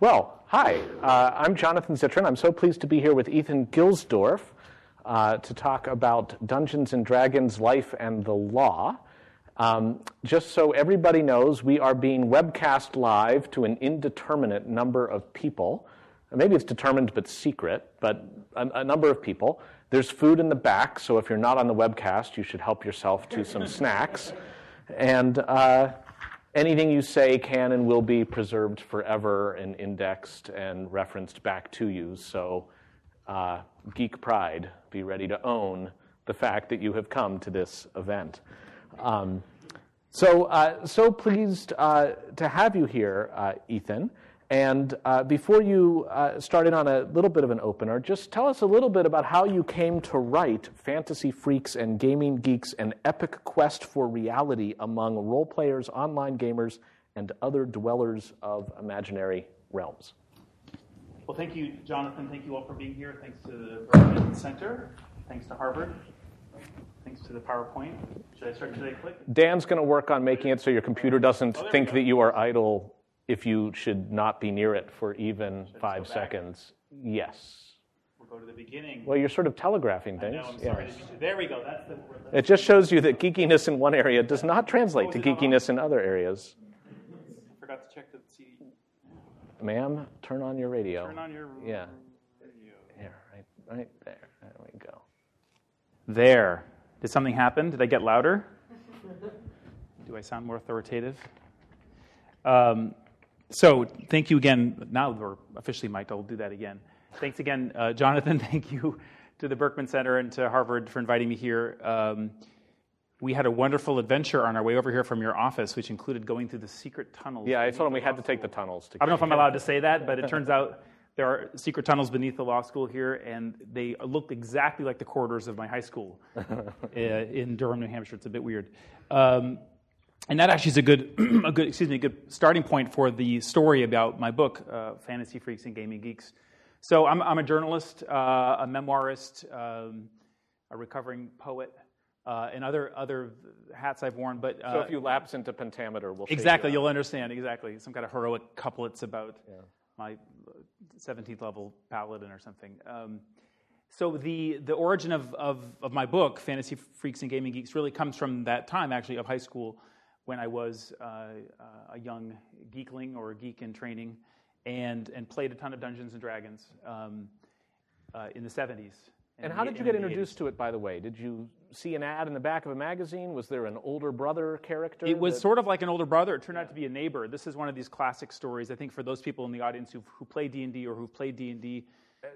Well, hi, uh, I'm Jonathan Zittrain. I'm so pleased to be here with Ethan Gilsdorf uh, to talk about Dungeons and Dragons Life and the Law. Um, just so everybody knows, we are being webcast live to an indeterminate number of people. Maybe it's determined but secret, but a, a number of people. There's food in the back, so if you're not on the webcast, you should help yourself to some snacks. And uh, anything you say can and will be preserved forever and indexed and referenced back to you. So, uh, geek pride, be ready to own the fact that you have come to this event. Um, so, uh, so pleased uh, to have you here, uh, Ethan. And uh, before you uh, start in on a little bit of an opener, just tell us a little bit about how you came to write Fantasy Freaks and Gaming Geeks, an epic quest for reality among role players, online gamers, and other dwellers of imaginary realms. Well, thank you, Jonathan. Thank you all for being here. Thanks to the Berkman Center. Thanks to Harvard. Thanks to the PowerPoint. Should I start today? Click. Dan's going to work on making it so your computer doesn't Oh, think that you are idle if you should not be near it for even Should five go back? seconds. Yes. We'll go to the beginning. Well, you're sort of telegraphing I things. know, I'm sorry. Yes. to There we go. That's the word. It just shows you that geekiness in one area does not translate Oh, to is it not on? geekiness in other areas. I forgot to check the CD. Ma'am, turn on your radio. Turn on your Yeah. radio. Here, right, right there. There we go. There. Did something happen? Did I get louder? Do I sound more authoritative? Um, so, thank you again. Now we're officially mic'd. I'll do that again. Thanks again, uh, Jonathan. Thank you to the Berkman Center and to Harvard for inviting me here. Um, we had a wonderful adventure on our way over here from your office, which included going through the secret tunnels. Yeah, I told him we had to take the tunnels to I don't know if I'm allowed to say that, but it turns out there are secret tunnels beneath the law school here, and they look exactly like the corridors of my high school uh, in Durham, New Hampshire. It's a bit weird. Um, and that actually is a good, a good, excuse me, a good starting point for the story about my book, uh, Fantasy Freaks and Gaming Geeks. So I'm, I'm a journalist, uh, a memoirist, um, a recovering poet, uh, and other other hats I've worn. But uh, So if you lapse into pentameter, we'll Exactly, you you'll understand. Exactly, some kind of heroic couplets about my seventeenth level paladin or something. Um, so the the origin of, of of my book, Fantasy Freaks and Gaming Geeks, really comes from that time actually of high school when I was uh, uh, a young geekling or a geek in training, and and played a ton of Dungeons and Dragons um, uh, in the seventies. And how did you get introduced to it, by the way? Did you see an ad in the back of a magazine? Was there an older brother character? It was that- sort of like an older brother. It turned out to be a neighbor. This is one of these classic stories. I think for those people in the audience who who play D and D or who played D and D,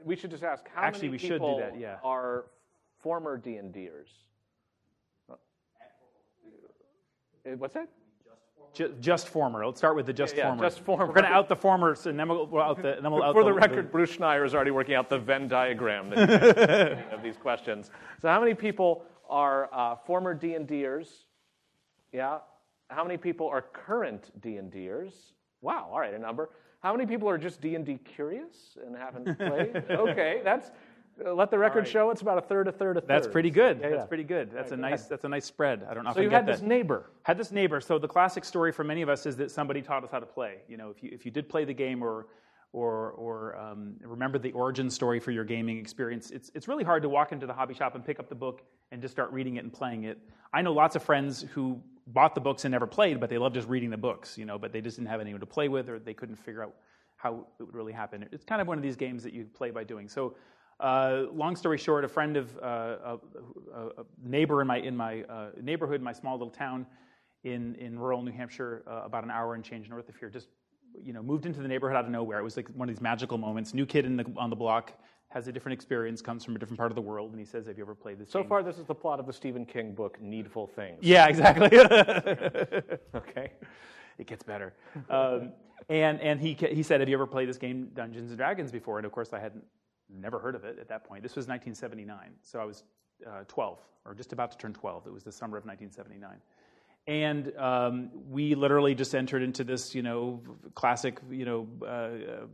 We should just ask how Actually, many we should do people that, yeah. are former D and Ders? What's that? ju- just former. Let's start with the just Yeah, former. just former. We're going to out the formers, and then we'll, we'll out the. Then we'll out For the record, Bruce Schneier is already working out the Venn diagram that of these questions. So, how many people are uh, former D and Ders? Yeah. How many people are current D and Ders? Wow. All right, a number. How many people are just D and D curious and haven't played? okay, that's. Uh, let the record right. show it's about a third, a third, a third. That's pretty good. Yeah, that's yeah. pretty good. That's a go nice. ahead. That's a nice spread. I don't know So if you had that. this neighbor. had this neighbor. So the classic story for many of us is that somebody taught us how to play. You know, if you if you did play the game or or or um, remember the origin story for your gaming experience, it's it's really hard to walk into the hobby shop and pick up the book and just start reading it and playing it. I know lots of friends who bought the books and never played, but they love just reading the books. You know, but they just didn't have anyone to play with, or they couldn't figure out how it would really happen. It's kind of one of these games that you play by doing. So. Uh, long story short, a friend of uh, a, a, neighbor in my in my uh, neighborhood, my small little town in in rural New Hampshire, uh, about an hour and change north of here, just you know moved into the neighborhood out of nowhere. It was like one of these magical moments. New kid in the, on the block has a different experience, comes from a different part of the world, and he says, "Have you ever played this?" So game?" far, this is the plot of the Stephen King book, Needful Things. Yeah, exactly. Okay. it gets better. Um, and and he he said, "Have you ever played this game, Dungeons and Dragons, before?" And of course, I hadn't never heard of it at that point. This was 1979, so I was uh, 12 or just about to turn 12. It was the summer of 1979. And um, we literally just entered into this, you know, classic, you know, uh,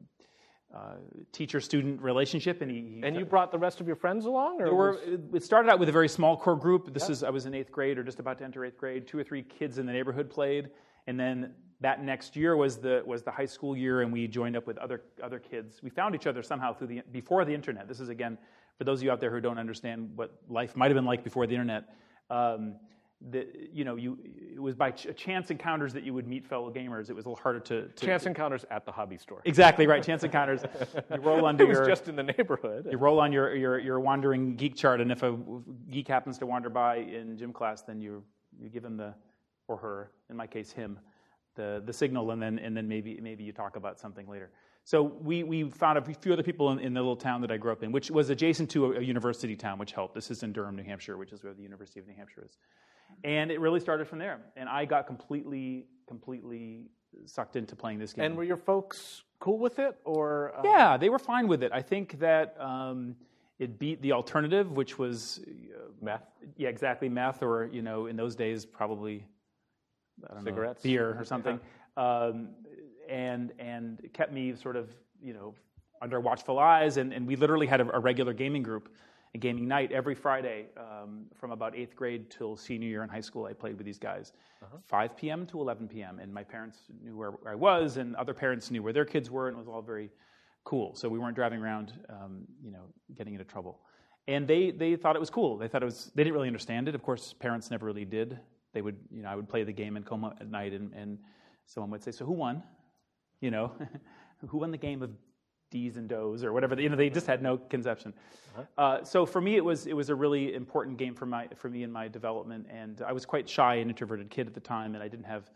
uh, teacher-student relationship. And he, he And you brought the rest of your friends along, or were, it started out with a very small core group. This is I was in eighth grade or just about to enter eighth grade. Two or three kids in the neighborhood played, and then that next year was the was the high school year, and we joined up with other other kids. We found each other somehow through the before the internet. This is again for those of you out there who don't understand what life might have been like before the internet. Um, the, you know, you, it was by ch- chance encounters that you would meet fellow gamers. It was a little harder to, to chance encounters at the hobby store. Exactly right. Chance encounters. You roll onto it was your just in the neighborhood. you roll on your, your your wandering geek chart, and if a geek happens to wander by in gym class, then you you give him the or her, in my case him, the the signal, and then and then maybe maybe you talk about something later. So we, we found a few other people in, in, the little town that I grew up in, which was adjacent to a, a, university town, which helped. This is in Durham, New Hampshire, which is where the University of New Hampshire is. And it really started from there. And I got completely, completely sucked into playing this game. And were your folks cool with it, or? Uh... Yeah, they were fine with it. I think that um, it beat the alternative, which was uh, meth. Yeah, exactly, meth, or you know, in those days, probably cigarettes, know, beer, or something. um, and and kept me sort of you know under watchful eyes. And, and we literally had a, a regular gaming group, a gaming night every Friday um, from about eighth grade till senior year in high school. I played with these guys, uh-huh. 5 p.m. to 11 p.m. And my parents knew where I was, and other parents knew where their kids were, and it was all very cool. So we weren't driving around, um, you know, getting into trouble. And they, they thought it was cool. They thought it was. They didn't really understand it. Of course, parents never really did. They would, you know, I would play the game in coma at night, and, and someone would say, "So who won?" You know, who won the game of D's and Do's or whatever? You know, they just had no conception. Uh-huh. Uh, so for me, it was it was a really important game for my for me in my development, and I was quite shy and introverted kid at the time, and I didn't have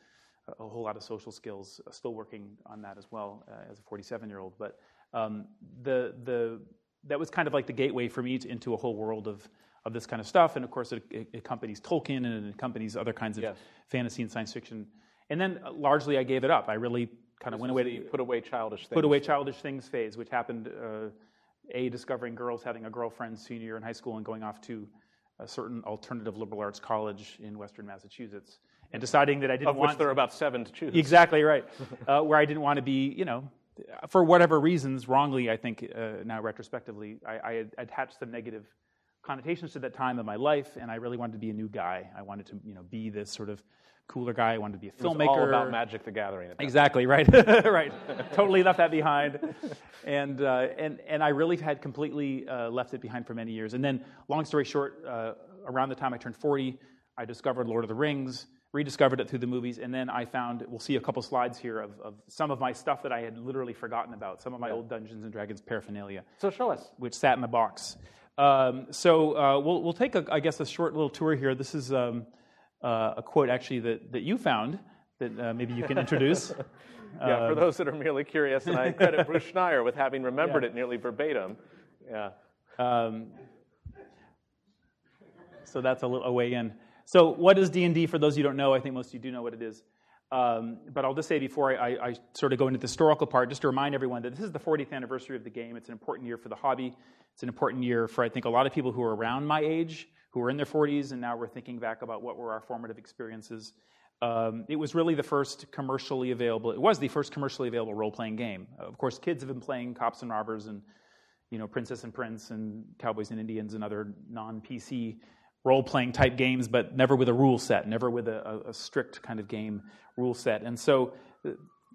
a, whole lot of social skills. Uh, still working on that as well uh, as a 47 year old, but um, the the that was kind of like the gateway for me to, into a whole world of of this kind of stuff, and of course, it, it accompanies Tolkien and it accompanies other kinds of yes. fantasy and science fiction. And then uh, largely, I gave it up. I really kind of went away. To, put away childish things. Put away childish things phase, which happened. Uh, a discovering girls having a girlfriend senior year in high school and going off to a certain alternative liberal arts college in Western Massachusetts, and deciding that I didn't of want. which there are about seven to choose. Exactly right. uh, where I didn't want to be, you know, for whatever reasons, wrongly, I think uh, now retrospectively, I, I attached some negative connotations to that time of my life, and I really wanted to be a new guy. I wanted to, you know, be this sort of cooler guy. I wanted to be a filmmaker. all about Magic the Gathering. exactly right, right. totally left that behind, and uh, and and I really had completely uh, left it behind for many years. And then, long story short, uh, around the time I turned 40, I discovered Lord of the Rings, rediscovered it through the movies, and then I found. We'll see a couple slides here of, of some of my stuff that I had literally forgotten about. Some of my yeah. old Dungeons and Dragons paraphernalia. So show us. Which sat in the box. Um, so uh, we'll we'll take a, I guess a short little tour here. This is. Um, uh, a quote actually that, that you found that uh, maybe you can introduce. yeah, um, for those that are merely curious, and I credit Bruce Schneier with having remembered yeah. it nearly verbatim. Yeah. Um, so that's a little a way in. So what is D&D? For those you don't know, I think most of you do know what it is. Um, but I'll just say before I, I, I, sort of go into the historical part, just to remind everyone that this is the 40th anniversary of the game. It's an important year for the hobby. It's an important year for, I think, a lot of people who are around my age who are in their 40s, and now we're thinking back about what were our formative experiences. Um, it was really the first commercially available. It was the first commercially available role-playing game. Of course, kids have been playing cops and robbers and you know Princess and Prince and Cowboys and Indians and other non-PC role-playing type games, but never with a rule set, never with a, a strict kind of game rule set. And so,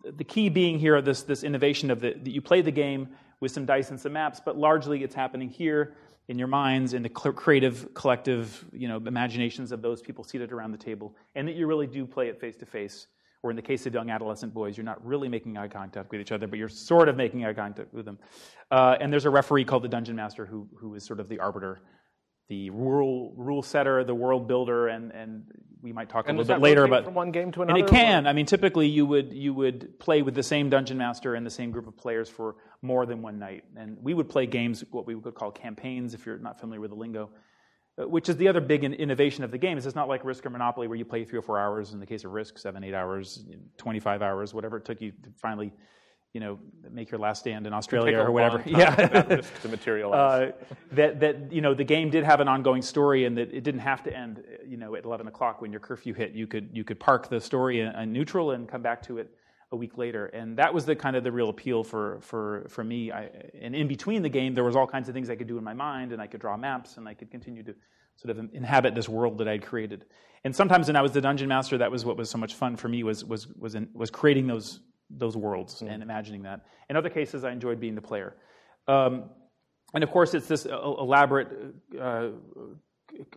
the key being here this this innovation of the that you play the game with some dice and some maps, but largely it's happening here in your minds, in the creative, collective, you know, imaginations of those people seated around the table, and that you really do play it face to face. Or in the case of young adolescent boys, you're not really making eye contact with each other, but you're sort of making eye contact with them. Uh, and there's a referee called the dungeon master who, who is sort of the arbiter the rule rule setter, the world builder, and and we might talk and a little bit later about from one game to another. And it can. Or? I mean, typically you would you would play with the same dungeon master and the same group of players for more than one night, and we would play games what we would call campaigns if you're not familiar with the lingo. Uh, which is the other big innovation of the game is it's not like Risk or Monopoly where you play three or four hours. In the case of Risk, seven, eight hours, 25 hours, whatever it took you to finally you know, make your last stand in Australia or whatever. yeah, to materialize. Uh, that that you know the game did have an ongoing story, and that it didn't have to end. You know, at 11 o'clock when your curfew hit, you could you could park the story in, in neutral and come back to it a week later. And that was the kind of the real appeal for for for me. I, and in between the game, there was all kinds of things I could do in my mind, and I could draw maps, and I could continue to sort of inhabit this world that I'd created. And sometimes when I was the dungeon master, that was what was so much fun for me was was was in, was creating those those worlds mm. and imagining that. In other cases, I enjoyed being the player. Um, and of course, it's this elaborate, uh,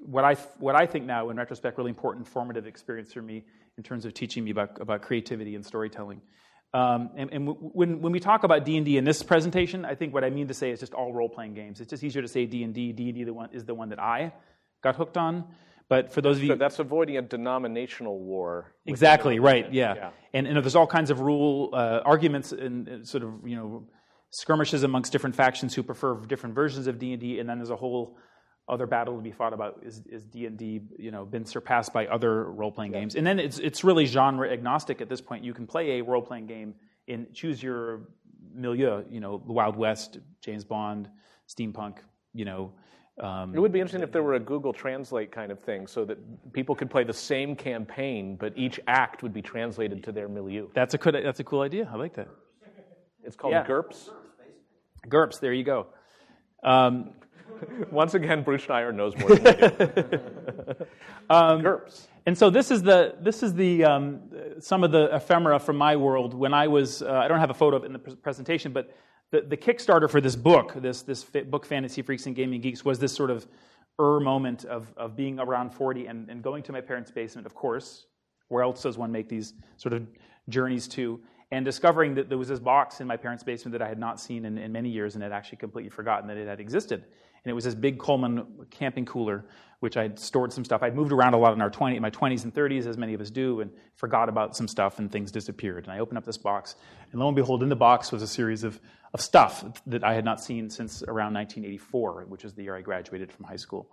what I what I think now, in retrospect, really important formative experience for me in terms of teaching me about about creativity and storytelling. Um, and, and w- when, when we talk about D&D in this presentation, I think what I mean to say is just all role-playing games. It's just easier to say D&D. D&D the one, is the one that I got hooked on. But for those of you, so that's avoiding a denominational war. Exactly right. Yeah, yeah. And, and there's all kinds of rule uh, arguments and, and, sort of you know skirmishes amongst different factions who prefer different versions of D and D, and then there's a whole other battle to be fought about. Is is D and D you know been surpassed by other role playing yeah. games? And then it's it's really genre agnostic at this point. You can play a role playing game and choose your milieu. You know, the Wild West, James Bond, steampunk. You know um, it would be interesting if there were a Google Translate kind of thing so that people could play the same campaign, but each act would be translated to their milieu. That's a, cool, that's a cool idea. I like that. It's called yeah. GURPS. GURPS, there you go. Um, Once again, Bruce Schneier knows more than I do. um, GURPS. And so this is the this is the um, some of the ephemera from my world when I was uh, I don't have a photo of it in the presentation, but the, the Kickstarter for this book, this, this book, Fantasy Freaks and Gaming Geeks, was this sort of er moment of, of being around 40 and, and going to my parents' basement, of course. Where else does one make these sort of journeys to? And discovering that there was this box in my parents' basement that I had not seen in, in many years and had actually completely forgotten that it had existed. And it was this big Coleman camping cooler, which I had stored some stuff. I'd moved around a lot in our 20, in my 20s and 30s, as many of us do, and forgot about some stuff, and things disappeared. And I opened up this box, and lo and behold, in the box was a series of of stuff that I had not seen since around 1984, which is the year I graduated from high school,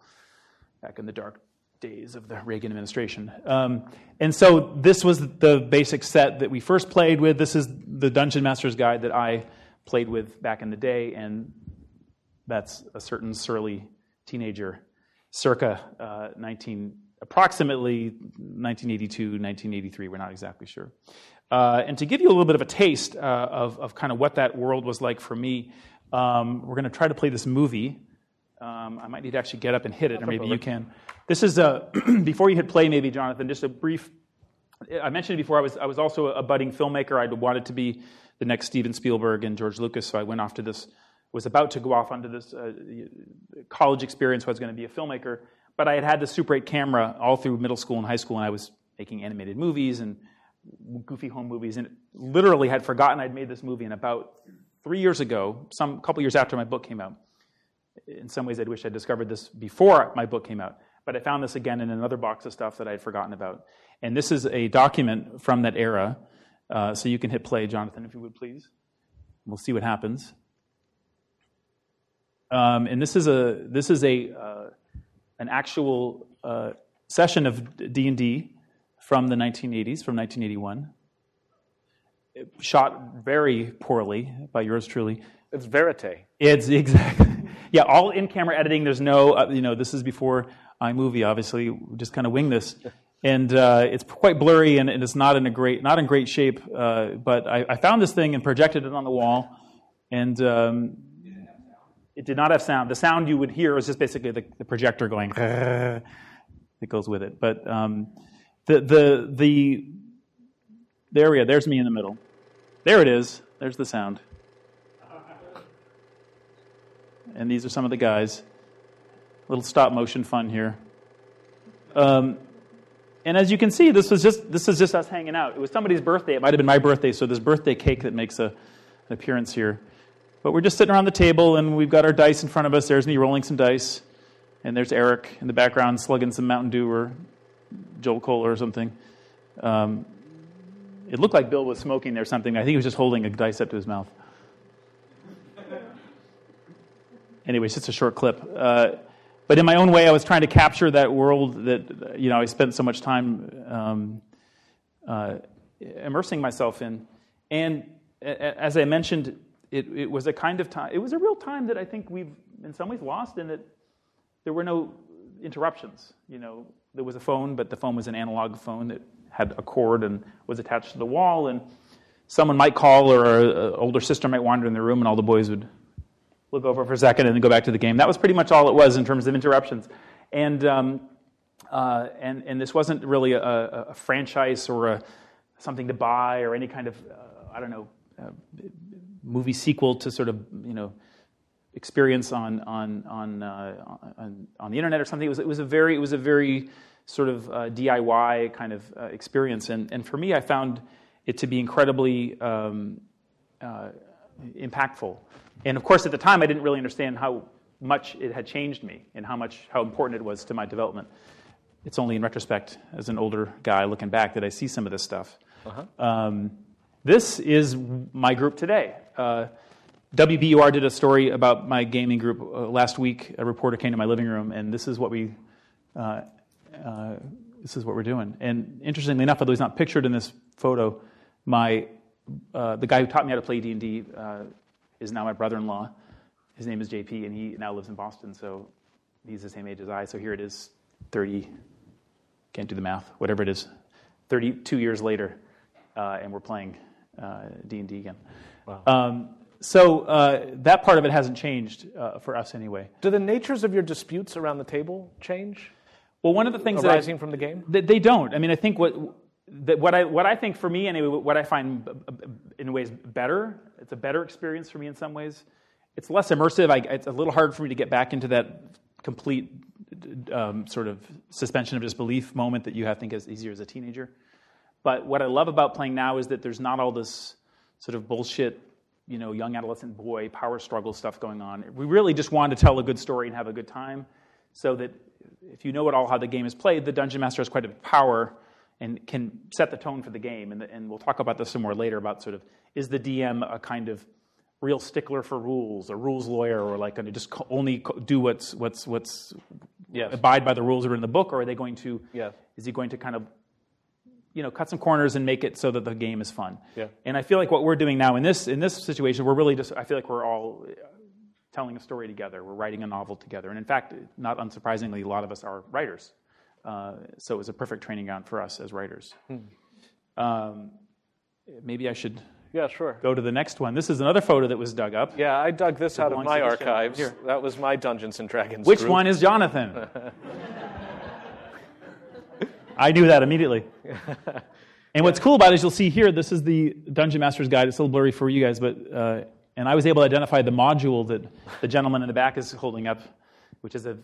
back in the dark days of the Reagan administration. Um, and so this was the basic set that we first played with. This is the Dungeon Master's Guide that I played with back in the day, and that's a certain surly teenager, circa uh, 19, approximately 1982, 1983. We're not exactly sure. Uh, and to give you a little bit of a taste uh, of, of kind of what that world was like for me, um, we're going to try to play this movie. Um, I might need to actually get up and hit it, or maybe you can. This is a, before you hit play, maybe, Jonathan, just a brief. I mentioned it before, I was, I was also a budding filmmaker. I wanted to be the next Steven Spielberg and George Lucas, so I went off to this, was about to go off onto this uh, college experience where I was going to be a filmmaker. But I had had the Super 8 camera all through middle school and high school, and I was making animated movies and goofy home movies, and literally had forgotten I'd made this movie. And about three years ago, some couple years after my book came out, in some ways I'd wish I'd discovered this before my book came out. But I found this again in another box of stuff that I had forgotten about. And this is a document from that era. Uh, so you can hit play, Jonathan, if you would please. We'll see what happens. Um, and this is a this is a uh, an actual uh, session of D and D from the 1980s, from 1981. It shot very poorly by yours truly. It's verite. It's exactly. Yeah, all in camera editing. There's no, uh, you know, this is before iMovie, obviously. We just kind of wing this. And uh, it's quite blurry and, and, it's not in a great, not in great shape. Uh, but I, I, found this thing and projected it on the wall. And um, it did not have sound. The sound you would hear was just basically the, the projector going, that goes with it. But um, the, the, the, there we go. There's me in the middle. There it is. There's the sound. And these are some of the guys. A little stop motion fun here. Um, and as you can see, this was just this is just us hanging out. It was somebody's birthday. It might have been my birthday, so there's birthday cake that makes a, an appearance here. But we're just sitting around the table, and we've got our dice in front of us. There's me rolling some dice, and there's Eric in the background slugging some Mountain Dew or Jolt Cola or something. Um, it looked like Bill was smoking there something. I think he was just holding a dice up to his mouth. Anyways, just a short clip. Uh, but in my own way, I was trying to capture that world that you know I spent so much time um, uh, immersing myself in. And as I mentioned, it, it, was a kind of time. It was a real time that I think we've, in some ways, lost in that there were no interruptions. You know, there was a phone, but the phone was an analog phone that had a cord and was attached to the wall. And someone might call, or an older sister might wander in the room, and all the boys would look over for a second and then go back to the game. That was pretty much all it was in terms of interruptions. And, um, uh, and, and this wasn't really a, a franchise or a, something to buy or any kind of, uh, I don't know, uh, movie sequel to sort of, you know, experience on, on, on, uh, on, on, the internet or something. It was, it was a very, it was a very sort of uh, DIY kind of uh, experience. And, and for me, I found it to be incredibly um, impactful. And of course, at the time, I didn't really understand how much it had changed me and how much how important it was to my development. It's only in retrospect, as an older guy looking back, that I see some of this stuff. Uh-huh. Um, this is my group today. Uh, WBUR did a story about my gaming group uh, last week. A reporter came to my living room, and this is what we. Uh, uh this is what we're doing. And interestingly enough, although he's not pictured in this photo, my uh, the guy who taught me how to play D and D uh, is now my brother-in-law. His name is JP, and he now lives in Boston. So he's the same age as I. So here it is, 30. Can't do the math. Whatever it is, 32 years later, uh, and we're playing uh, D and D again. Wow. Um, so uh, that part of it hasn't changed uh, for us anyway. Do the natures of your disputes around the table change? Well, one of the things arising I, from the game, they, they don't. I mean, I think what that what I what I think for me anyway, what I find in ways better, it's a better experience for me in some ways. It's less immersive. I, it's a little hard for me to get back into that complete um, sort of suspension of disbelief moment that you have I think as easier as a teenager. But what I love about playing now is that there's not all this sort of bullshit, you know, young adolescent boy power struggle stuff going on. We really just want to tell a good story and have a good time, so that if you know at all how the game is played, the dungeon master has quite a bit of power and can set the tone for the game. And, the, and we'll talk about this some more later about sort of is the DM a kind of real stickler for rules, a rules lawyer, or like going to just only do what's what's what's yes. abide by the rules that are in the book, or are they going to? Yes. Is he going to kind of you know cut some corners and make it so that the game is fun? Yeah. And I feel like what we're doing now in this in this situation, we're really just I feel like we're all telling a story together. We're writing a novel together, and in fact, not unsurprisingly, a lot of us are writers. Uh, so it was a perfect training ground for us as writers. Hmm. Um, maybe I should yeah, sure. Go to the next one. This is another photo that was dug up. Yeah, I dug this out of my archives. Here. That was my Dungeons and Dragons. Which group. one is Jonathan? I knew that immediately. And what's cool about it is you'll see here, this is the Dungeon Master's Guide. It's a little blurry for you guys, but uh, and I was able to identify the module that the gentleman in the back is holding up, which is a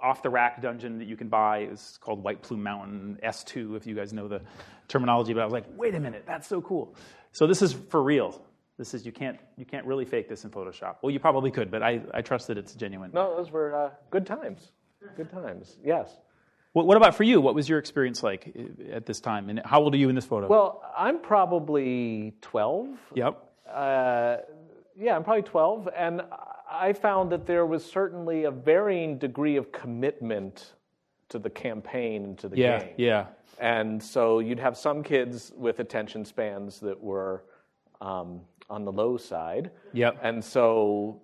off the rack dungeon that you can buy. It's called White Plume Mountain S2, if you guys know the terminology. But I was like, wait a minute, that's so cool. So this is for real. This is you can't you can't really fake this in Photoshop. Well, you probably could, but I, I trust that it's genuine. No, those were uh, good times. Good times. Yes. What, what about for you? What was your experience like at this time? And how old are you in this photo? Well, I'm probably 12. Yep. Uh, yeah, I'm probably 12, and I found that there was certainly a varying degree of commitment to the campaign and to the yeah, game. Yeah. And so you'd have some kids with attention spans that were um, on the low side. Yep. And so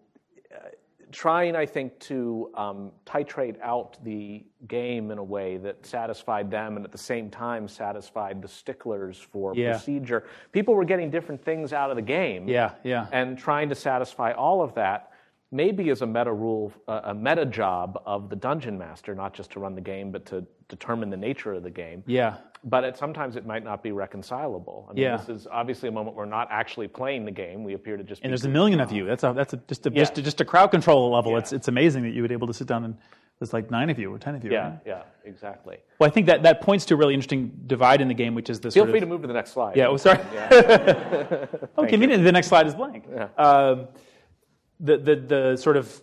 trying, I think, to um, titrate out the game in a way that satisfied them and at the same time satisfied the sticklers for yeah. procedure. People were getting different things out of the game. Yeah, yeah. And trying to satisfy all of that maybe as a meta rule, uh, a meta job of the dungeon master, not just to run the game, but to determine the nature of the game. Yeah. But it, sometimes it might not be reconcilable. I mean, yeah. this is obviously a moment where we're not actually playing the game. We appear to just. Be. And there's a million of you. That's a, that's a, just a, yeah. just, a, just a crowd control level. Yeah. It's it's amazing that you would be able to sit down and there's like nine of you or ten of you. Yeah, right? yeah, exactly. Well, I think that, that points to a really interesting divide in the game, which is this. Feel free of, to move to the next slide. Yeah. Oh, sorry. Yeah. okay. The next slide is blank. Yeah. Um, the, the, the sort of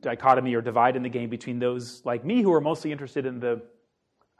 dichotomy or divide in the game between those like me who are mostly interested in the,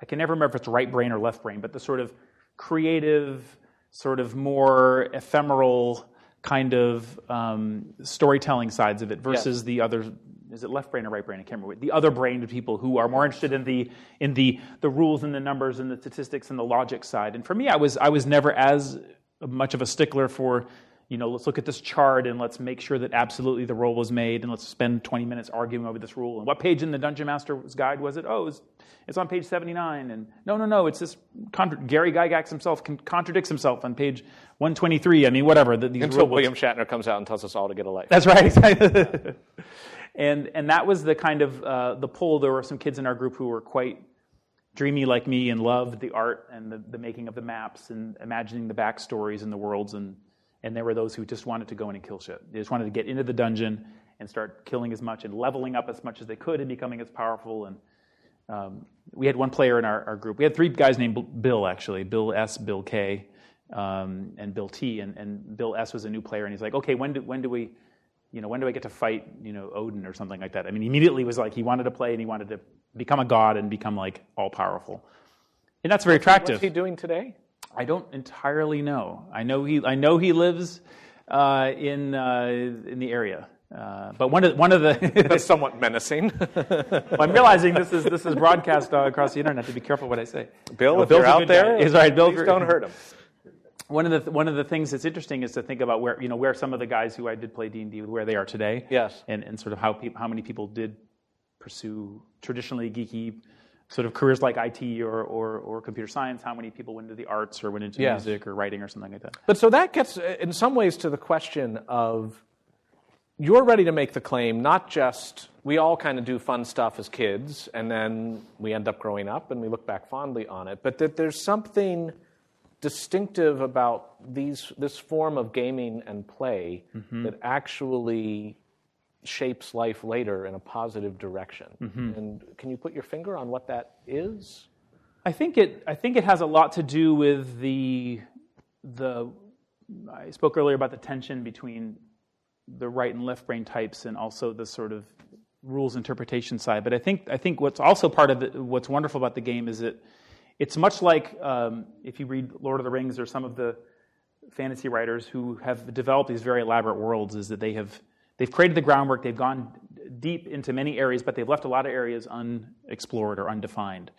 I can never remember if it's right brain or left brain, but the sort of creative, sort of more ephemeral kind of um, storytelling sides of it versus yes. the other is it left brain or right brain? I can't remember. The other brained people who are more interested in the in the the rules and the numbers and the statistics and the logic side. And for me, I was I was never as much of a stickler for you know, let's look at this chart and let's make sure that absolutely the roll was made and let's spend 20 minutes arguing over this rule. And what page in the Dungeon Master's Guide was it? Oh, it was, it's on page 79. And no, no, no, it's this, contra- Gary Gygax himself con- contradicts himself on page 123. I mean, whatever. The, Until. William Shatner comes out and tells us all to get a life. That's right, exactly. and and that was the kind of uh, the pull. There were some kids in our group who were quite dreamy like me and loved the art and the, the making of the maps and imagining the backstories and the worlds and and there were those who just wanted to go in and kill shit. They just wanted to get into the dungeon and start killing as much and leveling up as much as they could and becoming as powerful. And um, we had one player in our, our, group. We had three guys named Bill, actually Bill S, Bill K, um, and Bill T. And, and, Bill S was a new player, and he's like, okay, when do, when do we, you know, when do I get to fight, you know, Odin or something like that? I mean, immediately was like he wanted to play and he wanted to become a god and become like all powerful. And that's very attractive. What's he doing today? I don't entirely know. I know he, I know he lives uh, in, uh, in the area. Uh, but one of one of the that's somewhat menacing. well, I'm realizing this is this is broadcast uh, across the internet. To be careful what I say. Bill, no, if Bill's you're out there, is right. Bill, please don't hurt him. One of the one of the things that's interesting is to think about where you know where some of the guys who I did play D and D where they are today. Yes. And and sort of how pe- how many people did pursue traditionally geeky sort of careers like IT or, or, or, computer science, how many people went into the arts or went into yes. music or writing or something like that. But so that gets, in some ways, to the question of you're ready to make the claim not just we all kind of do fun stuff as kids and then we end up growing up and we look back fondly on it, but that there's something distinctive about these, this form of gaming and play mm-hmm. that actually shapes life later in a positive direction. Mm-hmm. And can you put your finger on what that is? I think it. I think it has a lot to do with the the. I spoke earlier about the tension between the right and left brain types, and also the sort of rules interpretation side. But I think I think what's also part of it, what's wonderful about the game is that it's much like um, if you read Lord of the Rings or some of the fantasy writers who have developed these very elaborate worlds, is that they have they've created the groundwork, they've gone deep into many areas, but they've left a lot of areas unexplored or undefined.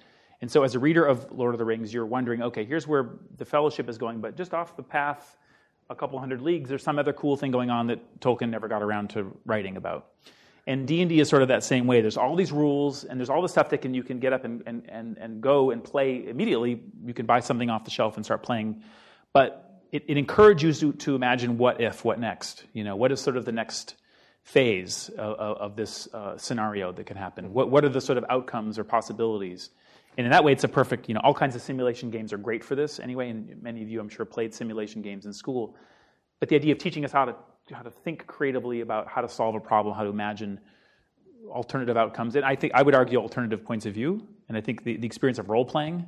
And so, as a reader of Lord of the Rings, you're wondering, okay, here's where the Fellowship is going, but just off the path, a couple hundred leagues, there's some other cool thing going on that Tolkien never got around to writing about. And D&D is sort of that same way. There's all these rules, and there's all the stuff that can, you can get up and, and, and, and go and play immediately. You can buy something off the shelf and start playing. But it, it encourages you to, to imagine what if, what next. You know, what is sort of the next phase of, of this uh, scenario that can happen? What, what are the sort of outcomes or possibilities? And in that way, it's a perfect, you know, all kinds of simulation games are great for this anyway. And many of you, I'm sure, played simulation games in school. But the idea of teaching us how to, how to think creatively about how to solve a problem, how to imagine alternative outcomes. And I think I would argue alternative points of view. And I think the, the experience of role playing,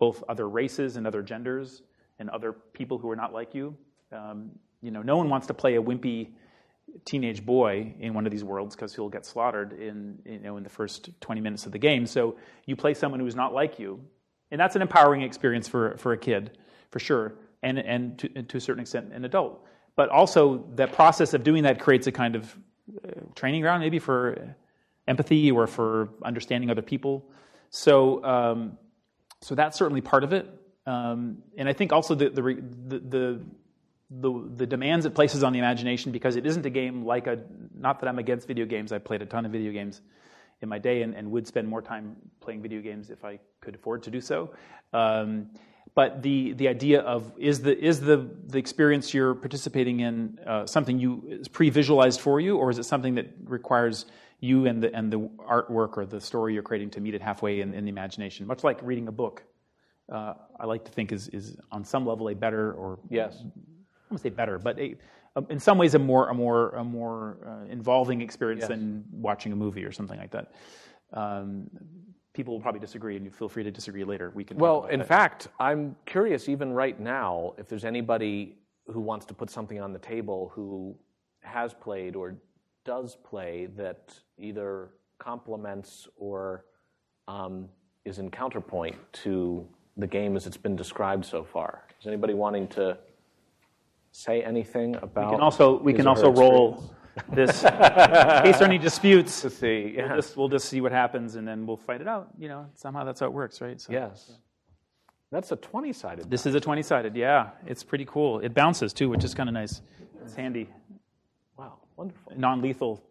both other races and other genders and other people who are not like you. Um, you know, no one wants to play a wimpy teenage boy in one of these worlds because he'll get slaughtered in you know in the first 20 minutes of the game. So you play someone who's not like you, and that's an empowering experience for for a kid for sure, and and to, and to a certain extent an adult. But also the process of doing that creates a kind of uh, training ground maybe for empathy or for understanding other people. So um, so that's certainly part of it. Um, and I think also the, the, the, the, the demands it places on the imagination because it isn't a game like a not that i'm against video games. I played a ton of video games in my day and, and would spend more time playing video games if i could afford to do so. Um, but the, the idea of is the, is the, the experience you're participating in uh, something you is pre-visualized for you or is it something that requires you and the, and the artwork or the story you're creating to meet it halfway in, in the imagination? Much like reading a book uh, i like to think is, is on some level a better or yes I won't say better, but a, in some ways a more a more a more uh, involving experience yes. than watching a movie or something like that. Um, people will probably disagree, and you feel free to disagree later. We can. Well, in that. fact, I'm curious even right now if there's anybody who wants to put something on the table who has played or does play that either complements or um, is in counterpoint to the game as it's been described so far. Is anybody wanting to say anything about? We can also we can also roll this in case there are any disputes. To see, yeah. we'll, just, we'll just see what happens, and then we'll fight it out. You know, somehow that's how it works, right? So, yes. That's a twenty-sided. This is a twenty-sided. Yeah, it's pretty cool. It bounces too, which is kind of nice. It's handy. Wow, wonderful. Non-lethal.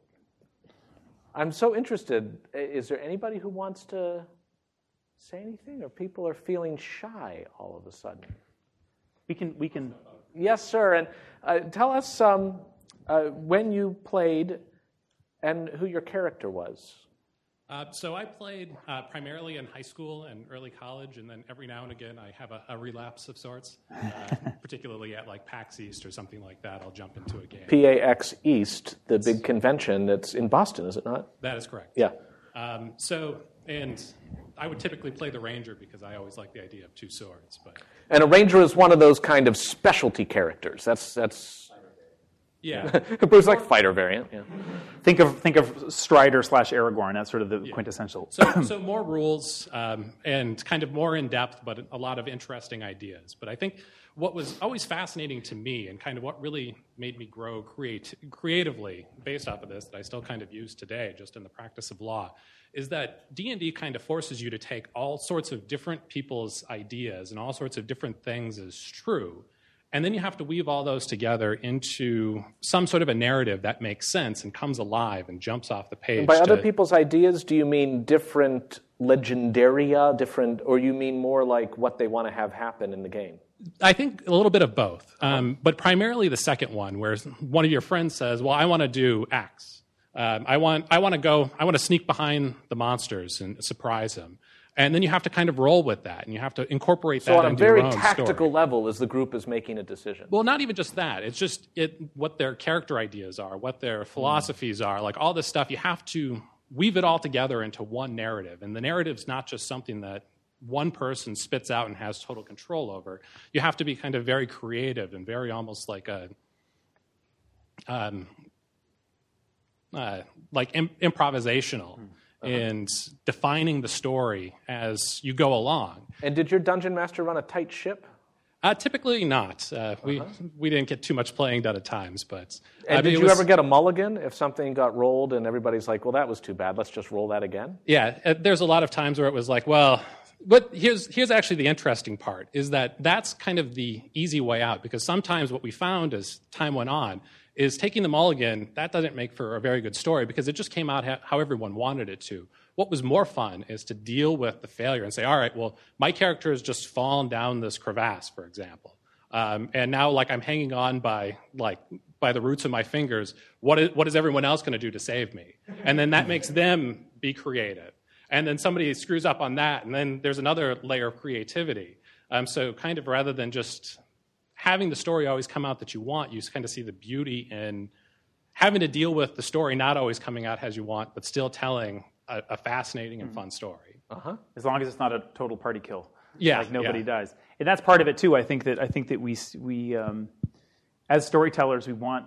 I'm so interested. Is there anybody who wants to say anything, or people are feeling shy all of a sudden? We can we can Yes, sir. And uh, tell us um, uh, when you played and who your character was. Uh, so I played uh, primarily in high school and early college, and then every now and again I have a, a relapse of sorts, uh, particularly at like PAX East or something like that. I'll jump into a game. PAX East, the big convention that's in Boston, is it not? That is correct. Yeah. Um, so, and I would typically play the ranger because I always like the idea of two swords. But And a ranger is one of those kind of specialty characters. That's that's yeah, it was like fighter variant. Yeah. Think of think of Strider slash Aragorn. That's sort of the quintessential. so, so more rules um, and kind of more in depth, but a lot of interesting ideas. But I think what was always fascinating to me and kind of what really made me grow create, creatively based off of this that I still kind of use today just in the practice of law is that D&D kind of forces you to take all sorts of different people's ideas and all sorts of different things as true and then you have to weave all those together into some sort of a narrative that makes sense and comes alive and jumps off the page. By other people's ideas, do you mean different legendaria, different, or you mean more like what they want to have happen in the game? I think a little bit of both, um, but primarily the second one, where one of your friends says, "Well, I want to do X. Um, I want I want to go. I want to sneak behind the monsters and surprise them." And then you have to kind of roll with that, and you have to incorporate So that So on a very tactical story. level, as the group is making a decision. Well, not even just that. It's just it, what their character ideas are, what their philosophies are, like all this stuff. You have to weave it all together into one narrative. And the narrative's not just something that one person spits out and has total control over. You have to be kind of very creative and very almost like a. Um, uh, like im- improvisational and defining the story as you go along. And did your dungeon master run a tight ship? Uh, typically not. Uh, we we didn't get too much playing done at times, but Uh-huh. And I did you was- ever get a mulligan if something got rolled and everybody's like, well, that was too bad, let's just roll that again? Yeah, uh, there's a lot of times where it was like, well, but here's here's actually the interesting part is that that's kind of the easy way out because sometimes what we found as time went on is taking the mulligan that doesn't make for a very good story because it just came out how everyone wanted it to. What was more fun is to deal with the failure and say, all right, well, my character has just fallen down this crevasse, for example. Um, and now, like, I'm hanging on by like by the roots of my fingers. What is, what is everyone else going to do to save me? And then that makes them be creative. And then somebody screws up on that, and then there's another layer of creativity. Um, so, kind of rather than just having the story always come out that you want, you kind of see the beauty in having to deal with the story not always coming out as you want, but still telling a, a fascinating and fun story. as long as it's not a total party kill. Yeah, like nobody yeah. dies, and that's part of it too. I think that I think that we we um, as storytellers we want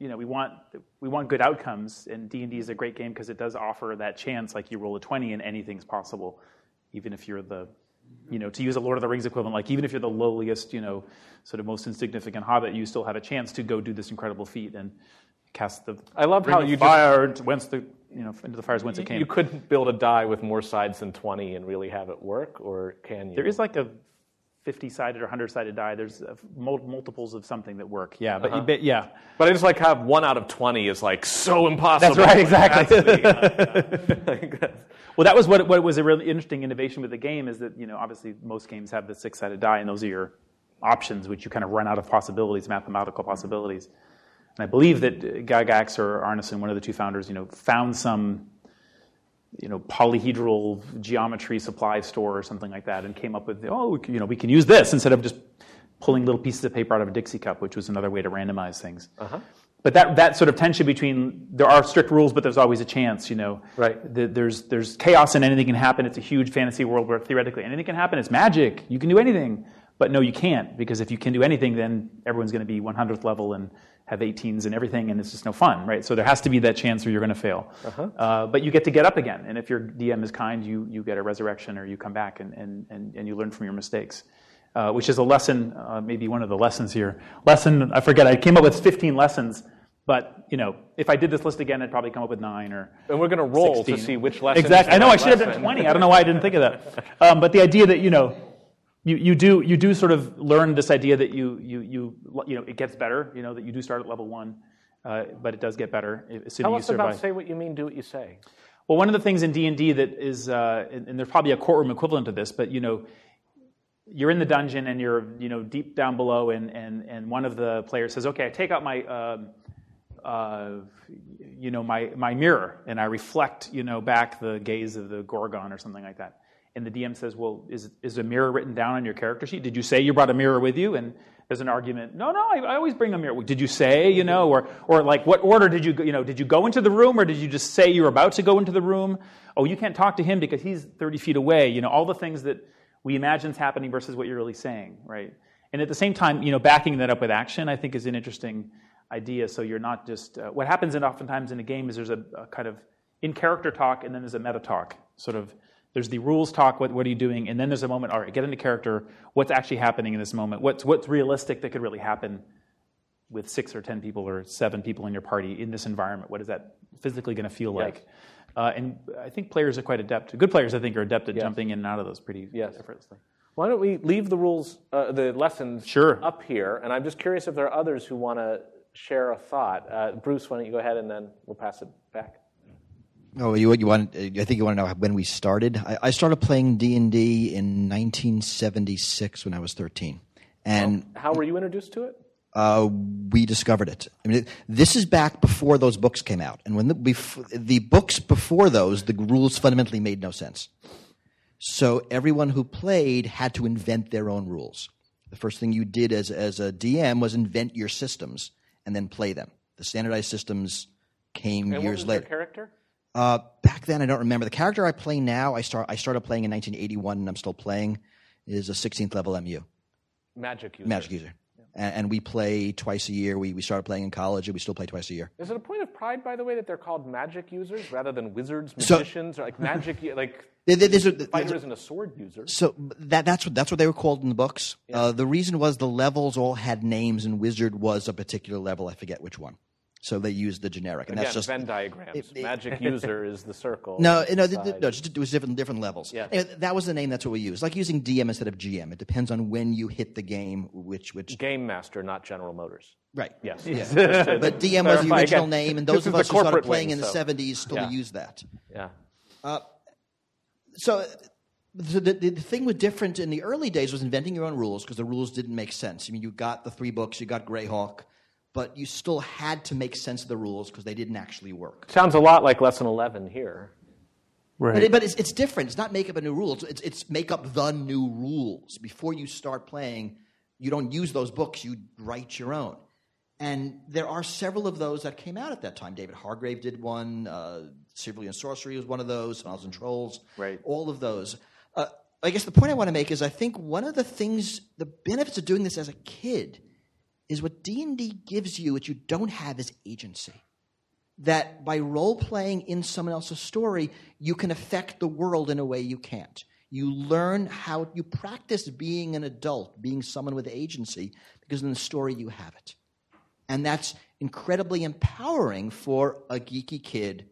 you know we want we want good outcomes, and D and D is a great game because it does offer that chance. Like you roll a twenty and anything's possible, even if you're the you know to use a Lord of the Rings equivalent. Like even if you're the lowliest you know sort of most insignificant hobbit, you still have a chance to go do this incredible feat and cast the I love how you just- fire whence the you know into the fires whence it came. You couldn't build a die with more sides than 20 and really have it work, or can you? There is like a 50 sided or 100 sided die. There's uh, mul- multiples of something that work. Yeah, but, you, but yeah. But I just like have one out of 20 is like so impossible. That's right, exactly. Like, that's- Well, that was what, what was a really interesting innovation with the game is that, you know, obviously most games have the six sided die, and those are your options, which you kind of run out of possibilities, mathematical possibilities. And I believe that uh, Gygax or Arneson, one of the two founders, you know, found some, you know, polyhedral geometry supply store or something like that, and came up with, oh, you know, we can use this instead of just pulling little pieces of paper out of a Dixie cup, which was another way to randomize things. Uh-huh. But that, that sort of tension between there are strict rules, but there's always a chance, you know. Right. The, there's there's chaos and anything can happen. It's a huge fantasy world where theoretically anything can happen. It's magic. You can do anything, but no, you can't because if you can do anything, then everyone's going to be 100th level and have 18s and everything, and it's just no fun, right? So there has to be that chance where you're going to fail. Uh, but you get to get up again, and if your DM is kind, you you get a resurrection or you come back and and and, and you learn from your mistakes. Uh, which is a lesson, uh, maybe one of the lessons here. Lesson, I forget, I came up with 15 lessons, but, you know, if I did this list again, I'd probably come up with nine or and we're going to roll 16. to see which lesson. Exactly. I know I should have done 20. I don't know why I didn't think of that. Um, but the idea that, you know, you, you, do, you do sort of learn this idea that you, you, you, you know, it gets better, you know, that you do start at level one, uh, but it does get better as soon Tell as you us about say what you mean, do what you say. Well, one of the things in D and D that is, uh, and and there's probably a courtroom equivalent to this, but you know, you're in the dungeon and you're you know deep down below, and and and one of the players says, "Okay, I take out my um, uh, you know, my, my mirror and I reflect, you know, back the gaze of the Gorgon or something like that. And the DM says, well, is, is a mirror written down on your character sheet? Did you say you brought a mirror with you? And there's an argument. No, no, I, I always bring a mirror. Did you say, you know, or, or like what order did you, go, you know, did you go into the room or did you just say you were about to go into the room? Oh, you can't talk to him because he's 30 feet away. You know, all the things that we imagine is happening versus what you're really saying, right? And at the same time, you know, backing that up with action, I think is an interesting idea. So you're not just uh, what happens in oftentimes in a game is there's a, a, kind of in character talk and then there's a meta talk. Sort of there's the rules talk. What what are you doing? And then there's a moment. All right, get into character. What's actually happening in this moment? What's what's realistic that could really happen with six or ten people or seven people in your party in this environment? What is that physically going to feel yes. like? Uh, and I think players are quite adept. Good players, I think, are adept at yes. jumping in and out of those pretty yes. effortlessly. Why don't we leave the rules, uh, the lessons sure. up here? And I'm just curious if there are others who want to share a thought. Uh, Bruce, why don't you go ahead and then we'll pass it. Oh, you, you want? I think you want to know when we started. I, I started playing D and D in 1976 when I was 13. And how were you introduced to it? Uh, we discovered it. I mean, it, this is back before those books came out, and when the, bef- the books before those, the rules fundamentally made no sense. So everyone who played had to invent their own rules. The first thing you did as, as a DM was invent your systems and then play them. The standardized systems came and years later. character? Uh, back then, I don't remember. The character I play now, I, start, I started playing in 1981 and I'm still playing, is a 16th level MU. Magic user. Magic user and, and, we play twice a year. We, we started playing in college, and we still play twice a year. Is it a point of pride, by the way, that they're called magic users rather than wizards, magicians, so, or like magic, like there's a, fighter isn't a sword user? So that, that's what that's what they were called in the books. Yeah. Uh, the reason was the levels all had names, and wizard was a particular level. I forget which one. So they used the generic, and Again, that's just Venn diagrams. It, it, Magic user is the circle. No, no, no, just it was different different levels. Yeah. Anyway, that was the name. That's what we use. Like using DM instead of GM. It depends on when you hit the game. Which which game master, not General Motors. Right. Yes. Yeah. but DM was the original again. name, and those of us who started playing wing, in so. the '70s still yeah. use that. Yeah. Uh, so the, the, the, thing was different in the early days was inventing your own rules because the rules didn't make sense. I mean, you got the three books, you got Greyhawk, but you still had to make sense of the rules because they didn't actually work. Sounds a lot like lesson 11 here. Right. But, it, but it's, it's, different. It's not make up a new rule. It's, it's make up the new rules. Before you start playing, you don't use those books, you write your own. And there are several of those that came out at that time. David Hargrave did one. Uh, Civilian Sorcery was one of those. Smiles and Trolls. Right. All of those. Uh, I guess the point I want to make is I think one of the things, the benefits of doing this as a kid – is what D&D gives you what you don't have is agency. That by role playing in someone else's story, you can affect the world in a way you can't. You learn how you practice being an adult, being someone with agency, because in the story you have it. And that's incredibly empowering for a geeky kid,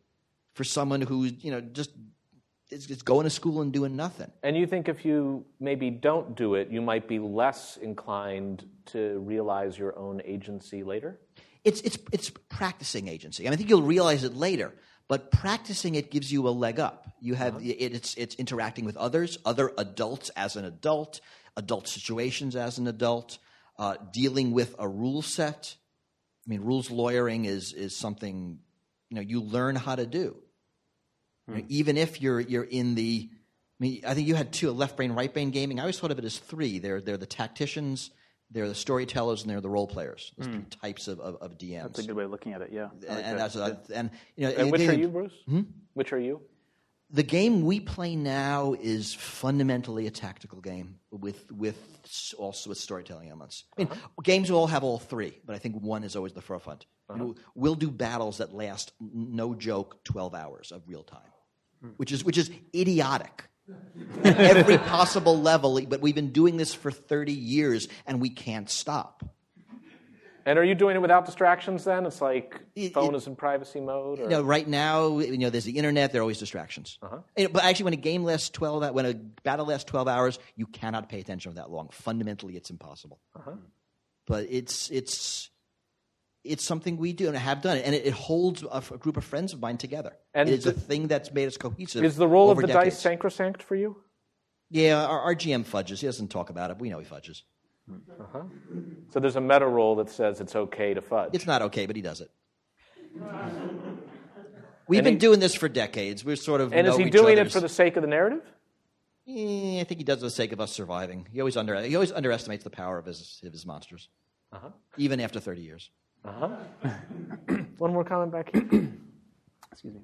for someone who's, you know, just it's, it's going to school and doing nothing. And you think if you maybe don't do it, you might be less inclined to realize your own agency later? It's, it's, it's practicing agency. I, mean, I think you'll realize it later, but practicing it gives you a leg up. You have uh-huh. it, it's, it's interacting with others, other adults as an adult, adult situations as an adult, uh, dealing with a rule set. I mean, rules lawyering is, is something you know you learn how to do. You know, even if you're you're in the, I mean, I think you had two, left brain, right brain gaming. I always thought of it as three. They're they're the tacticians, they're the storytellers, and they're the role players. Those mm. three types of, of, of, DMs. That's a good way of looking at it. Yeah, and, and that's yeah. and you know, and which they, are you, Bruce? Hmm? Which are you? The game we play now is fundamentally a tactical game with with also with storytelling elements. I mean, uh-huh. games will all have all three, but I think one is always the forefront. Uh-huh. You know, we'll do battles that last, no joke, twelve hours of real time which is, which is idiotic at every possible level. But we've been doing this for 30 years and we can't stop. And are you doing it without distractions then? It's like phone it, is in privacy mode? Or? You know, right now, you know, there's the internet, there are always distractions. Uh-huh. but actually, when a game lasts 12, when a battle lasts 12 hours, you cannot pay attention for that long. Fundamentally, it's impossible. Uh-huh. But it's, it's, it's something we do and have done, and it, it holds a, a, group of friends of mine together. And it's a thing that's made us cohesive. Is the roll of the decades. dice sacrosanct for you? Yeah, our, our, GM fudges. He doesn't talk about it. We know he fudges. Uh-huh. So there's a meta role that says it's okay to fudge. It's not okay, but he does it. We've And been he- doing this for decades. We're sort of And is he doing it for the sake of the narrative? Eh, I think he does it for the sake of us surviving. He always under he always underestimates the power of his of his monsters, Uh-huh. even after thirty years. One more comment back here. Excuse me.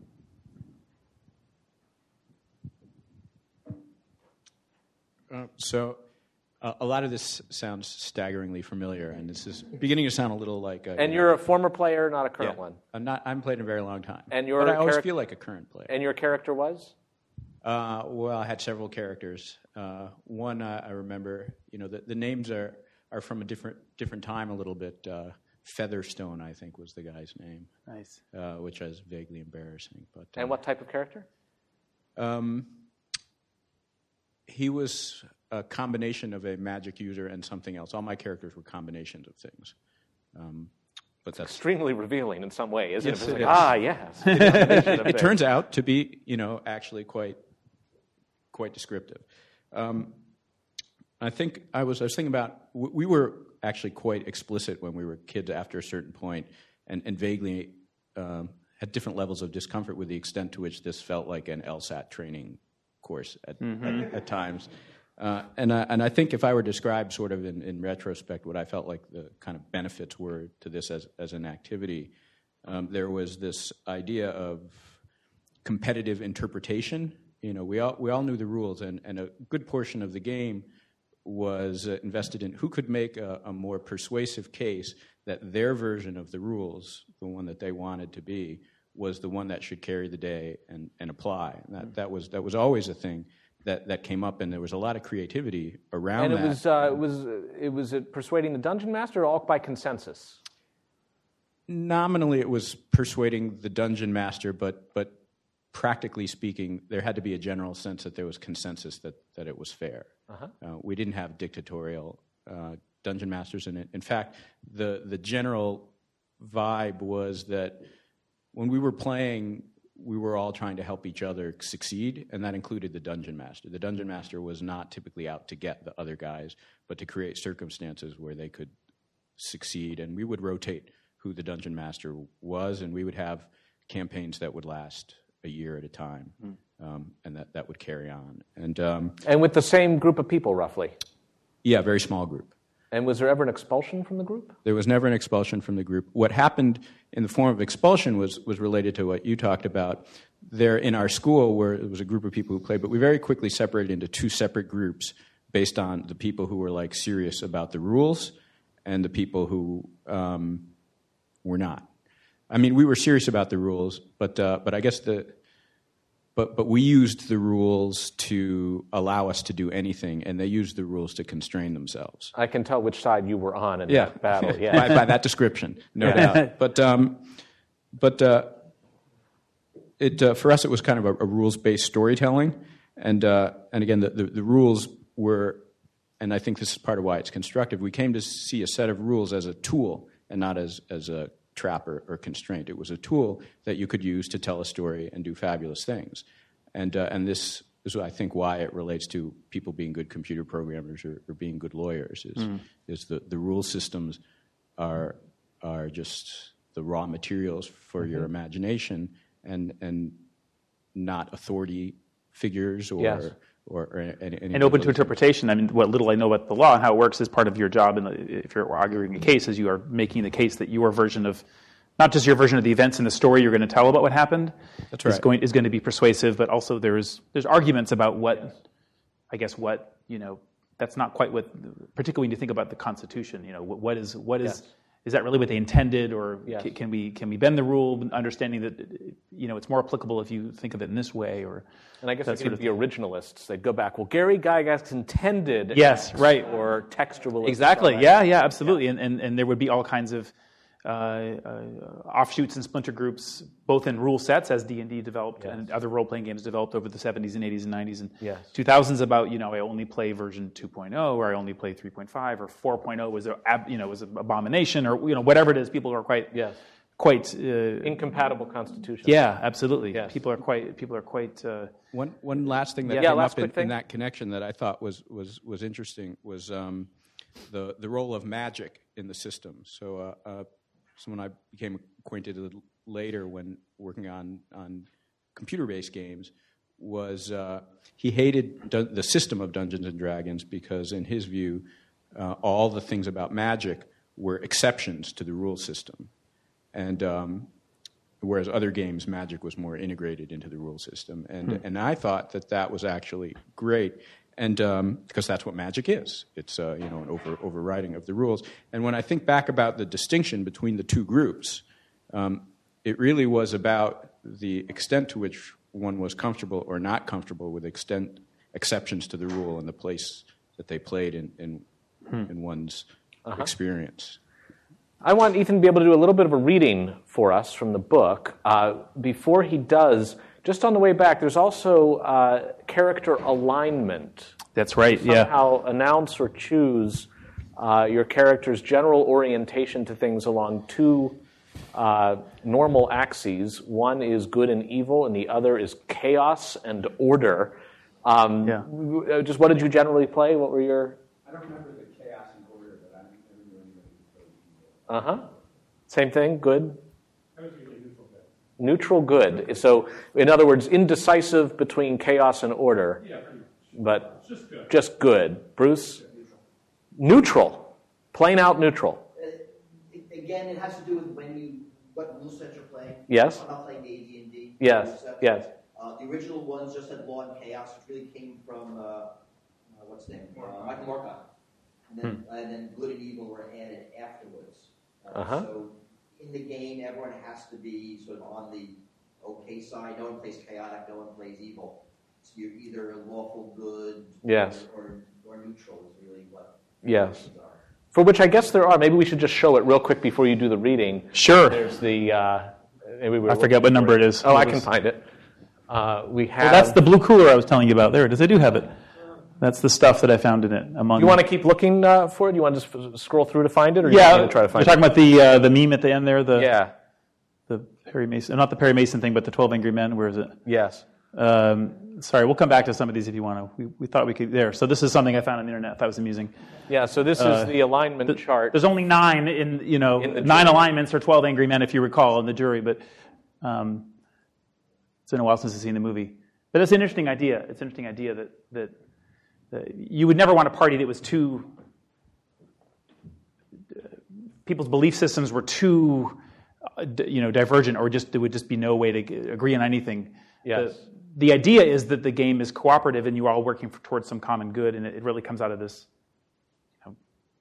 Uh, so, uh, a lot of this sounds staggeringly familiar, and this is beginning to sound a little like. A, And you're a former player, not a current yeah, one. I'm not. I'm played in a very long time. And your but I always charac- feel like a current player. And your character was? Uh, well, I had several characters. Uh, one uh, I remember. You know, the, the names are are from a different different time a little bit. Featherstone, I think, was the guy's name, Nice. uh, which is vaguely embarrassing. But And uh, what type of character? Um, he was a combination of a magic user and something else. All my characters were combinations of things. Um, but that's Extremely revealing in some way, isn't Yes, it? It's it like, is. ah, yes. it turns out to be, you know, actually quite quite descriptive. Um, I think I was I was thinking about we were actually quite explicit when we were kids after a certain point, and, and vaguely um, had different levels of discomfort with the extent to which this felt like an LSAT training course at, at, at times. Uh, and, I, and I think if I were to describe sort of in, in retrospect what I felt like the kind of benefits were to this as, as an activity, um, there was this idea of competitive interpretation. You know, we all, we all knew the rules, and, and a good portion of the game was uh, invested in who could make a, a more persuasive case that their version of the rules, the one that they wanted to be, was the one that should carry the day and, and apply. And that, that, was, that was always a thing that, that came up, and there was a lot of creativity around And it that. was, uh, it was, it was it persuading the dungeon master or all by consensus? Nominally, it was persuading the dungeon master, but but practically speaking, there had to be a general sense that there was consensus that that it was fair. Uh we didn't have dictatorial uh, dungeon masters in it. In fact, the the general vibe was that when we were playing, we were all trying to help each other succeed, and that included the dungeon master. The dungeon master was not typically out to get the other guys, but to create circumstances where they could succeed, and we would rotate who the dungeon master was, and we would have campaigns that would last a year at a time, um, and that, that would carry on. And um, And with the same group of people, roughly. yeah, very small group. And was there ever an expulsion from the group? There was never an expulsion from the group. What happened in the form of expulsion was, was related to what you talked about. There in our school, where it was a group of people who played, but we very quickly separated into two separate groups based on the people who were like serious about the rules and the people who um, were not. I mean, we were serious about the rules, but uh, but I guess the but but we used the rules to allow us to do anything, and they used the rules to constrain themselves. I can tell which side you were on in Yeah. that battle. Yeah. by, by that description, no doubt. But um, but uh, it uh, for us it was kind of a, a rules based storytelling, and uh, and again the, the the rules were, and I think this is part of why it's constructive. We came to see a set of rules as a tool and not as as a trap or, or constraint. It was a tool that you could use to tell a story and do fabulous things, and uh, and this is I think why it relates to people being good computer programmers or, or being good lawyers is is the the rule systems are are just the raw materials for your imagination and and not authority figures or Yes. Or, or any, any and open to interpretation. I mean, what little I know about the law and how it works is part of your job. And if you're arguing a case, is you are making the case that your version of, not just your version of the events in the story you're going to tell about what happened, That's is going is going to be persuasive. But also there's there's arguments about what, I guess what you know. That's not quite what, particularly when you think about the Constitution. You know, what, what is what is. Yes. Is that really what they intended, or Yes. ca- can we can we bend the rule, understanding that you know it's more applicable if you think of it in this way, or And I guess that if sort you'd the originalists, they'd go back, well, Gary Gygax intended. Yes, X right. Or textual. Exactly. Yeah, yeah, absolutely. And, and and there would be all kinds of offshoots and splinter groups, both in rule sets as D and D developed, and other role playing games developed over the 70s and 80s and 90s and Yes. 2000s. About you know I only play version 2.0 or I only play 3.5 or 4.0 was a ab- you know was an abomination or you know whatever it is. People are quite Yes. quite uh, Incompatible constitution. yeah, absolutely. Yes. People are quite people are quite. Uh, One one last thing that Yeah, came last up in, quick thing. in that connection that I thought was was was interesting was um, the the role of magic in the system. So uh, uh, someone I became acquainted with later when working on on computer-based games was uh, he hated the system of Dungeons and Dragons because, in his view, uh, all the things about magic were exceptions to the rule system, and um, whereas other games, magic was more integrated into the rule system, and Hmm. and I thought that that was actually great. And um, because that's what magic is, it's uh, you know an over, overriding of the rules. And when I think back about the distinction between the two groups, um, it really was about the extent to which one was comfortable or not comfortable with extent exceptions to the rule and the place that they played in in, in one's experience. I want Ethan to be able to do a little bit of a reading for us from the book. Uh, before he does, just on the way back, there's also uh, character alignment. That's right. Yeah. Somehow announce or choose uh, your character's general orientation to things along two uh, normal axes. One is good and evil, and the other is chaos and order. Um, Yeah. uh, Just what did you generally play? What were your I don't remember the chaos and order, but I never knew anybody Uh huh. Same thing. Good. Neutral good. So, in other words, indecisive between chaos and order. But just good. Bruce? Neutral. Plain out neutral. Uh, again, it has to do with when you what rule set you're playing. Yes. I'm not playing the AD&D. Yes, rule yes. Uh, the original ones just had law and chaos, which really came from uh, uh, what's his name, uh, Michael Moorcock. And then, and then good and evil were added afterwards. Uh, Uh-huh. So in the game, everyone has to be sort of on the okay side. No one plays chaotic. No one plays evil. So you're either a lawful good Yes. or, or, or neutral is really what Yes. are. For which I guess there are. Maybe we should just show it real quick before you do the reading. Sure. There's the. Uh, maybe we're I forget what number it is. Oh, I It can find it. Uh, we have. Well, that's the blue cooler I was telling you about. There it is. I do have it. That's the stuff that I found in it. Among You want to keep looking uh, for it? You want to just f- scroll through to find it, or you yeah, want to try to find you're talking about the uh, the meme at the end there. The? Yeah. the Perry Mason, not the Perry Mason thing, but the Twelve Angry Men. Where is it? Yes. Um, sorry, we'll come back to some of these if you want to. We, we thought we could there. So this is something I found on the internet. That was amusing. Yeah. So this Uh, is the alignment the, chart. There's only nine in you know In nine alignments or twelve angry men if you recall in the jury, but um, it's been a while since I've seen the movie. But it's an interesting idea. It's an interesting idea that, that you would never want a party that was too people's belief systems were too uh, you know divergent or just there would just be no way to agree on anything. Yes. The, the idea is that the game is cooperative and you're all working for, towards some common good, and it, it really comes out of this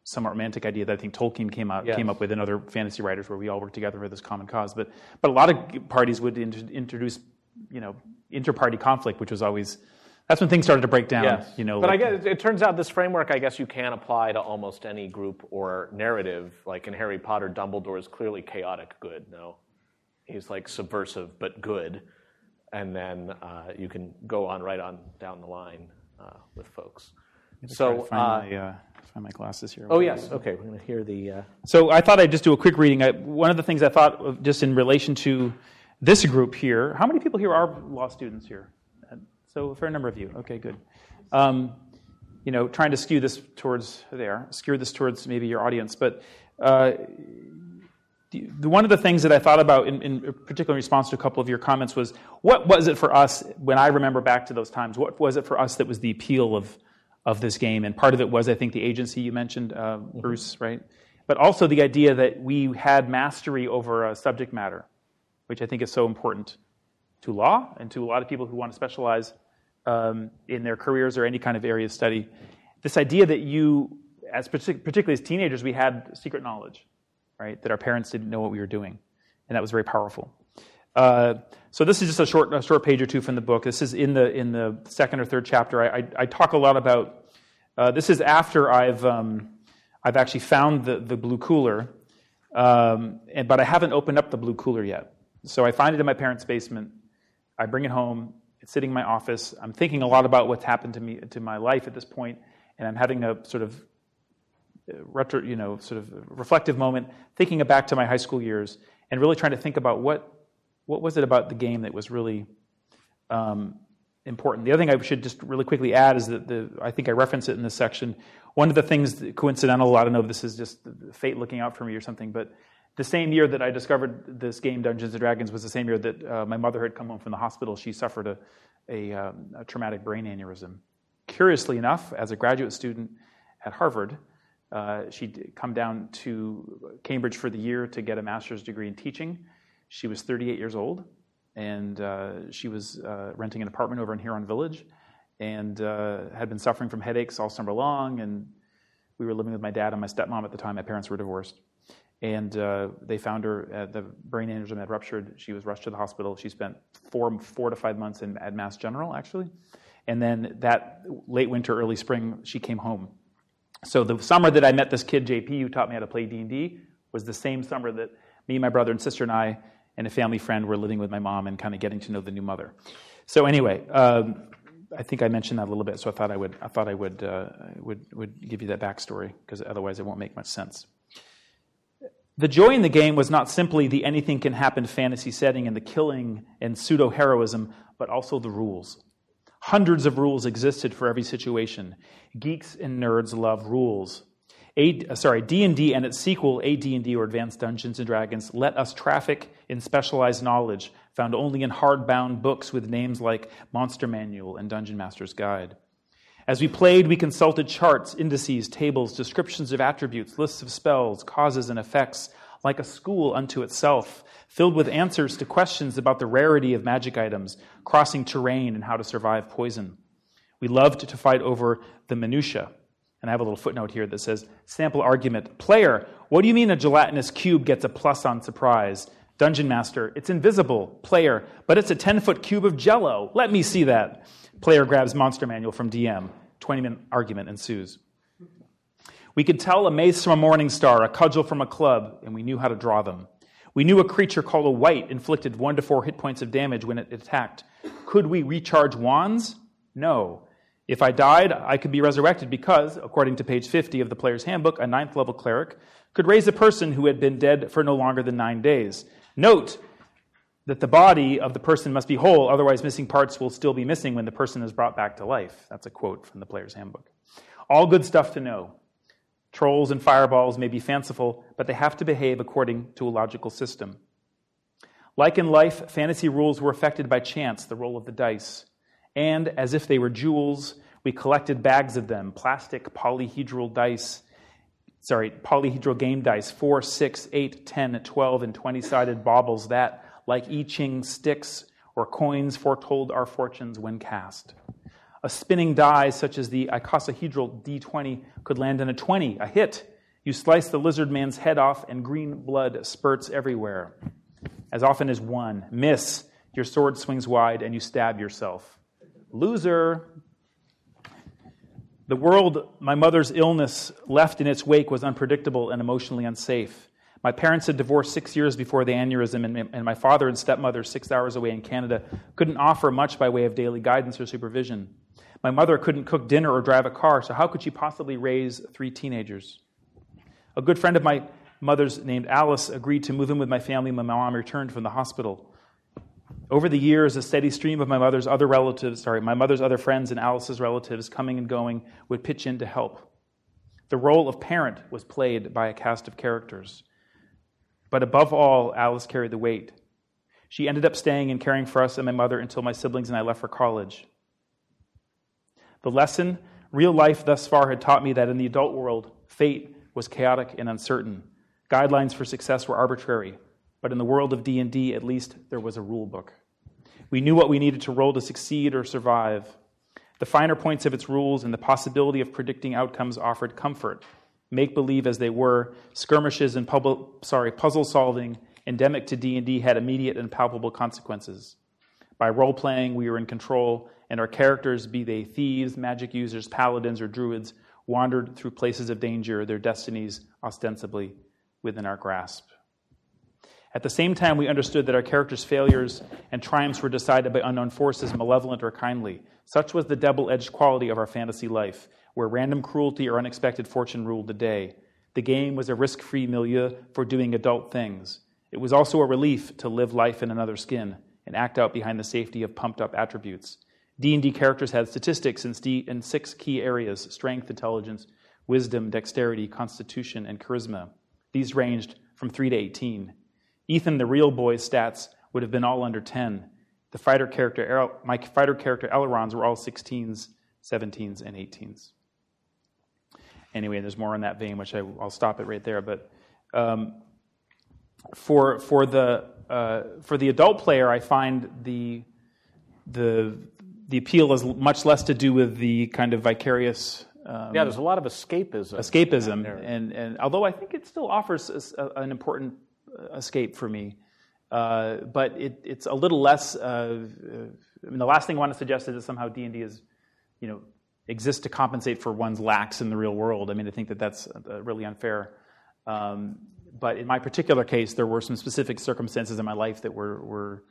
somewhat romantic idea that I think Tolkien came out Yes. came up with and other fantasy writers where we all work together for this common cause. But but a lot of parties would int- introduce you know inter-party conflict, which was always that's when things started to break down. Yes. You know, but like- I guess it turns out this framework, I guess, you can apply to almost any group or narrative. Like in Harry Potter, Dumbledore is clearly chaotic good. No, he's like subversive but good, and then uh, you can go on right on down the line uh, with folks. So, find, uh, uh, find my glasses here. oh yes, okay, we're going to hear the. Uh, So I thought I'd just do a quick reading. I, one of the things I thought of just in relation to this group here, how many people here are law students here? Uh, So a fair number of you. Okay, good. Um, you know, trying to skew this towards there, skew this towards maybe your audience. But uh, the, one of the things that I thought about, in, in particular in response to a couple of your comments, was what was it for us when I remember back to those times? What was it for us that was the appeal of of this game? And part of it was, I think, the agency you mentioned, uh, Bruce, right? But also the idea that we had mastery over a subject matter, which I think is so important to law and to a lot of people who want to specialize um, in their careers or any kind of area of study. This idea that you, as partic- particularly as teenagers, we had secret knowledge, right? That our parents didn't know what we were doing, and that was very powerful. Uh, so this is just a short, a short page or two from the book. This is in the in the second or third chapter. I, I, I talk a lot about. Uh, this is after I've um, I've actually found the the blue cooler, um, and, but I haven't opened up the blue cooler yet. So I find it in my parents' basement. I bring it home. It's sitting in my office. I'm thinking a lot about what's happened to me to my life at this point, and I'm having a sort of uh, retro, you know, sort of reflective moment, thinking back to my high school years, and really trying to think about what what was it about the game that was really um, important. The other thing I should just really quickly add is that the I think I reference it in this section. One of the things coincidental, I don't know if this is just fate looking out for me or something, but the same year that I discovered this game, Dungeons and Dragons, was the same year that uh, my mother had come home from the hospital. She suffered a, a, um, a, traumatic brain aneurysm. Curiously enough, as a graduate student at Harvard, uh, she'd come down to Cambridge for the year to get a master's degree in teaching. She was 38 years old, and uh, she was uh, renting an apartment over in Huron Village and uh, had been suffering from headaches all summer long. And we were living with my dad and my stepmom at the time. My parents were divorced. And uh, they found her, uh, the brain aneurysm had ruptured. She was rushed to the hospital. She spent four, four to five months in, at Mass General, actually. And then that late winter, early spring, she came home. So the summer that I met this kid, JP, who taught me how to play D&D, was the same summer that me, my brother and sister, and I, and a family friend were living with my mom and kind of getting to know the new mother. So anyway, um, I think I mentioned that a little bit, so I thought I would, I thought I would, uh, would, would give you that backstory, because otherwise it won't make much sense. The joy in the game was not simply the anything can happen fantasy setting and the killing and pseudo heroism, but also the rules. Hundreds of rules existed for every situation. Geeks and nerds love rules. Uh, sorry, D&D and its sequel, AD&D or Advanced Dungeons and Dragons, let us traffic in specialized knowledge found only in hardbound books with names like Monster Manual and Dungeon Master's Guide. As we played, we consulted charts, indices, tables, descriptions of attributes, lists of spells, causes, and effects, like a school unto itself, filled with answers to questions about the rarity of magic items, crossing terrain, and how to survive poison. We loved to fight over the minutiae. And I have a little footnote here that says sample argument Player, what do you mean a gelatinous cube gets a plus on surprise? Dungeon Master, it's invisible. Player, but it's a 10 foot cube of jello. Let me see that. Player grabs monster manual from DM. 20 minute argument ensues. We could tell a mace from a morning star, a cudgel from a club, and we knew how to draw them. We knew a creature called a wight inflicted one to four hit points of damage when it attacked. Could we recharge wands? No. If I died, I could be resurrected because, according to page 50 of the player's handbook, a ninth level cleric could raise a person who had been dead for no longer than nine days. Note that the body of the person must be whole, otherwise, missing parts will still be missing when the person is brought back to life. That's a quote from the player's handbook. All good stuff to know. Trolls and fireballs may be fanciful, but they have to behave according to a logical system. Like in life, fantasy rules were affected by chance, the roll of the dice. And as if they were jewels, we collected bags of them, plastic polyhedral dice, sorry, polyhedral game dice, 4, 6, 8, 10, 12, and 20 sided baubles that like I Ching sticks or coins foretold our fortunes when cast. A spinning die, such as the icosahedral D20, could land in a 20, a hit. You slice the lizard man's head off, and green blood spurts everywhere. As often as one. Miss, your sword swings wide, and you stab yourself. Loser. The world my mother's illness left in its wake was unpredictable and emotionally unsafe. My parents had divorced six years before the aneurysm, and, my father and stepmother, six hours away in Canada, couldn't offer much by way of daily guidance or supervision. My mother couldn't cook dinner or drive a car, so how could she possibly raise three teenagers? A good friend of my mother's, named Alice, agreed to move in with my family when my mom returned from the hospital. Over the years, a steady stream of my mother's other relatives, sorry, my mother's other friends and Alice's relatives coming and going would pitch in to help. The role of parent was played by a cast of characters. But above all, Alice carried the weight. She ended up staying and caring for us and my mother until my siblings and I left for college. The lesson real life thus far had taught me that in the adult world, fate was chaotic and uncertain. Guidelines for success were arbitrary, but in the world of D&D, at least there was a rule book. We knew what we needed to roll to succeed or survive. The finer points of its rules and the possibility of predicting outcomes offered comfort make believe as they were, skirmishes and pub- sorry, puzzle solving endemic to D&D had immediate and palpable consequences. By role playing, we were in control, and our characters, be they thieves, magic users, paladins, or druids, wandered through places of danger, their destinies ostensibly within our grasp. At the same time, we understood that our characters' failures and triumphs were decided by unknown forces, malevolent or kindly. Such was the double edged quality of our fantasy life where random cruelty or unexpected fortune ruled the day. The game was a risk free milieu for doing adult things. It was also a relief to live life in another skin and act out behind the safety of pumped up attributes. D&D characters had statistics in six key areas: strength, intelligence, wisdom, dexterity, constitution, and charisma. These ranged from 3 to 18. Ethan, the real boy's stats would have been all under 10. The fighter character, my fighter character Elrond's were all 16s, 17s, and 18s. Anyway, there's more in that vein, which I, will stop it right there. But um, for for the uh, for the adult player, I find the the the appeal is much less to do with the kind of vicarious. Um, yeah, there's a lot of escapism. Escapism, and and although I think it still offers a, an important uh, escape for me, uh, but it, it's a little less. Uh, I mean, the last thing I want to suggest is that somehow D and D is, you know, exists to compensate for one's lacks in the real world. I mean, I think that that's uh, really unfair. Um, but in my particular case, there were some specific circumstances in my life that were were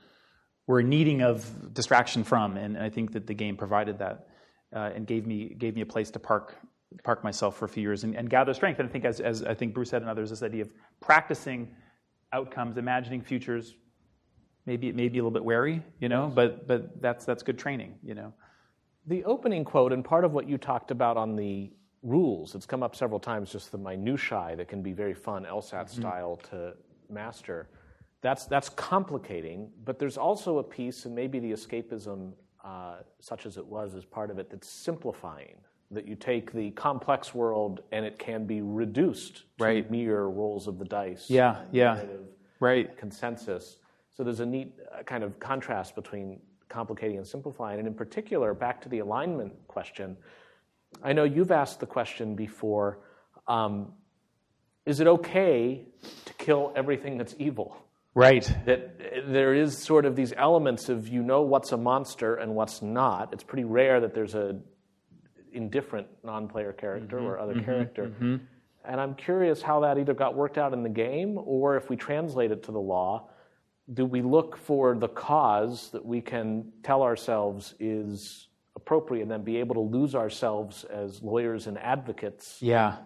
were needing of distraction from, and I think that the game provided that uh, and gave me gave me a place to park park myself for a few years and, and gather strength. And I think, as, as I think Bruce said and others, this idea of practicing outcomes, imagining futures, maybe it may be a little bit wary, you know, but but that's that's good training, you know. The opening quote and part of what you talked about on the rules. It's come up several times, just the minutiae that can be very fun LSAT mm-hmm. style to master. That's, that's complicating, but there's also a piece, and maybe the escapism, uh, such as it was, is part of it, that's simplifying. That you take the complex world and it can be reduced to right. mere rolls of the dice. Yeah, yeah. Right. Consensus. So there's a neat uh, kind of contrast between complicating and simplifying. And in particular, back to the alignment question, I know you've asked the question before um, is it okay to kill everything that's evil? Right. That there is sort of these elements of you know what's a monster and what's not. It's pretty rare that there's a indifferent non-player character mm-hmm, or other mm-hmm, character. Mm-hmm. And I'm curious how that either got worked out in the game or if we translate it to the law, do we look for the cause that we can tell ourselves is appropriate and then be able to lose ourselves as lawyers and advocates yeah.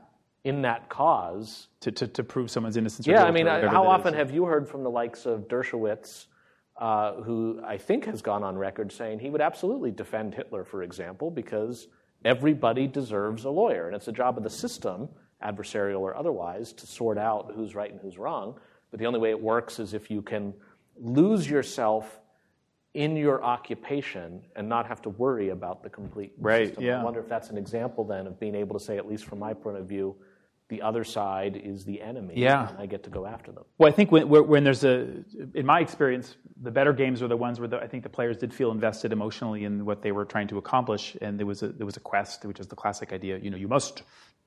in that cause. To, to, to prove someone's innocence. Yeah, I mean, how often have you heard from the likes of Dershowitz, uh, who I think has gone on record saying he would absolutely defend Hitler, for example, because everybody deserves a lawyer. And it's the job of the system, adversarial or otherwise, to sort out who's right and who's wrong. But the only way it works is if you can lose yourself in your occupation and not have to worry about the complete right, system. Yeah. I wonder if that's an example then of being able to say, at least from my point of view, the other side is the enemy. Yeah. And I get to go after them. Well, I think when, when there's a, in my experience, the better games were the ones where the, I think the players did feel invested emotionally in what they were trying to accomplish, and there was a there was a quest, which is the classic idea. You know, you must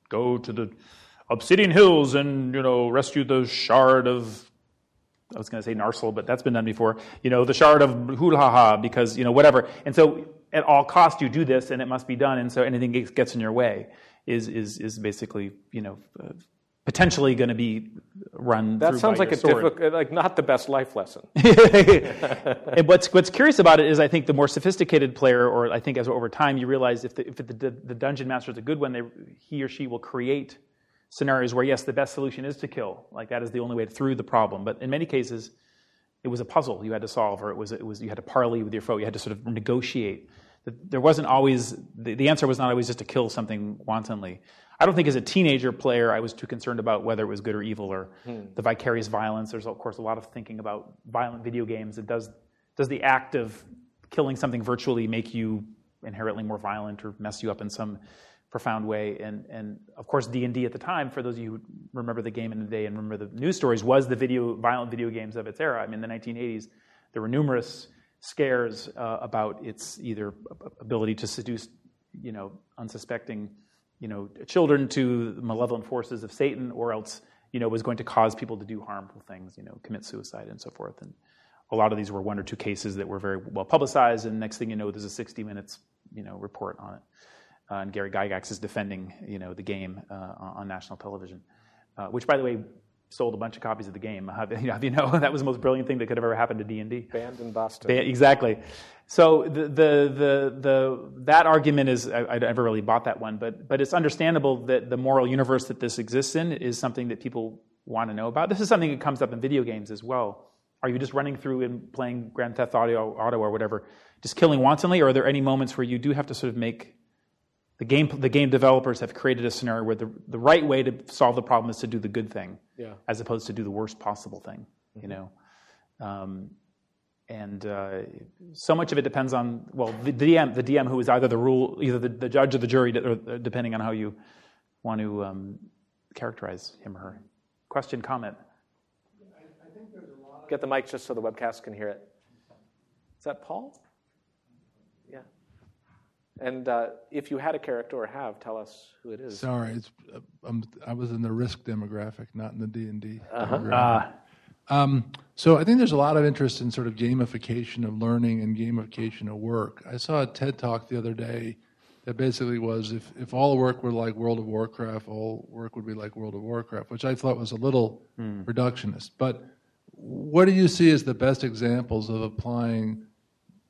go to the Obsidian Hills and you know rescue the shard of I was going to say Narsil, but that's been done before. You know, the shard of Hulhaha, because, you know, whatever. And so at all cost you do this and it must be done. And so anything gets in your way is, is, is basically, you know, uh, potentially going to be run that sounds like a difficult like not the best life lesson and what's what's curious about it is i think the more sophisticated player or i think as over time you realize if the, if the, the dungeon master is a good one they, he or she will create scenarios where, yes, the best solution is to kill. Like that is the only way through the problem. But in many cases, it was a puzzle you had to solve, or it was, it was you had to parley with your foe. You had to sort of negotiate. There wasn't always the, the answer was not always just to kill something wantonly. I don't think as a teenager player I was too concerned about whether it was good or evil or hmm. the vicarious violence. There's of course a lot of thinking about violent video games. It does does the act of killing something virtually make you inherently more violent or mess you up in some profound way. And, and of course, D&D at the time, for those of you who remember the game in the day and remember the news stories, was the video, violent video games of its era. I mean, in the 1980s, there were numerous scares uh, about its either ability to seduce, you know, unsuspecting, you know, children to the malevolent forces of Satan, or else, you know, was going to cause people to do harmful things, you know, commit suicide and so forth. And a lot of these were one or two cases that were very well publicized, and next thing you know, there's a 60 minutes, you know, report on it and Gary Gygax is defending you know the game uh, on national television, uh, which by the way sold a bunch of copies of the game. Have, you know that was the most brilliant thing that could have ever happened to D and D. Banned in Boston. Exactly. So the, the the the that argument is I, I never really bought that one, but but it's understandable that the moral universe that this exists in is something that people want to know about. This is something that comes up in video games as well. Are you just running through and playing Grand Theft Auto, Auto or whatever, just killing wantonly, or are there any moments where you do have to sort of make the game the game developers have created a scenario where the the right way to solve the problem is to do the good thing, Yeah. as opposed to do the worst possible thing. You know, um, and uh, so much of it depends on well the DM the DM who is either the rule either the, the judge or the jury, or depending on how you want to um, characterize him or her. Question, comment. Get the mic just so the webcast can hear it. Is that Paul? Yeah. And uh, if you had a character or have, tell us who it is. Sorry, it's, uh, I'm, I was in the risk demographic, not in the D and D. Uh, Um, so I think there's a lot of interest in sort of gamification of learning and gamification of work. I saw a TED talk the other day that basically was if, if all work were like World of Warcraft, all work would be like World of Warcraft, which I thought was a little reductionist. But what do you see as the best examples of applying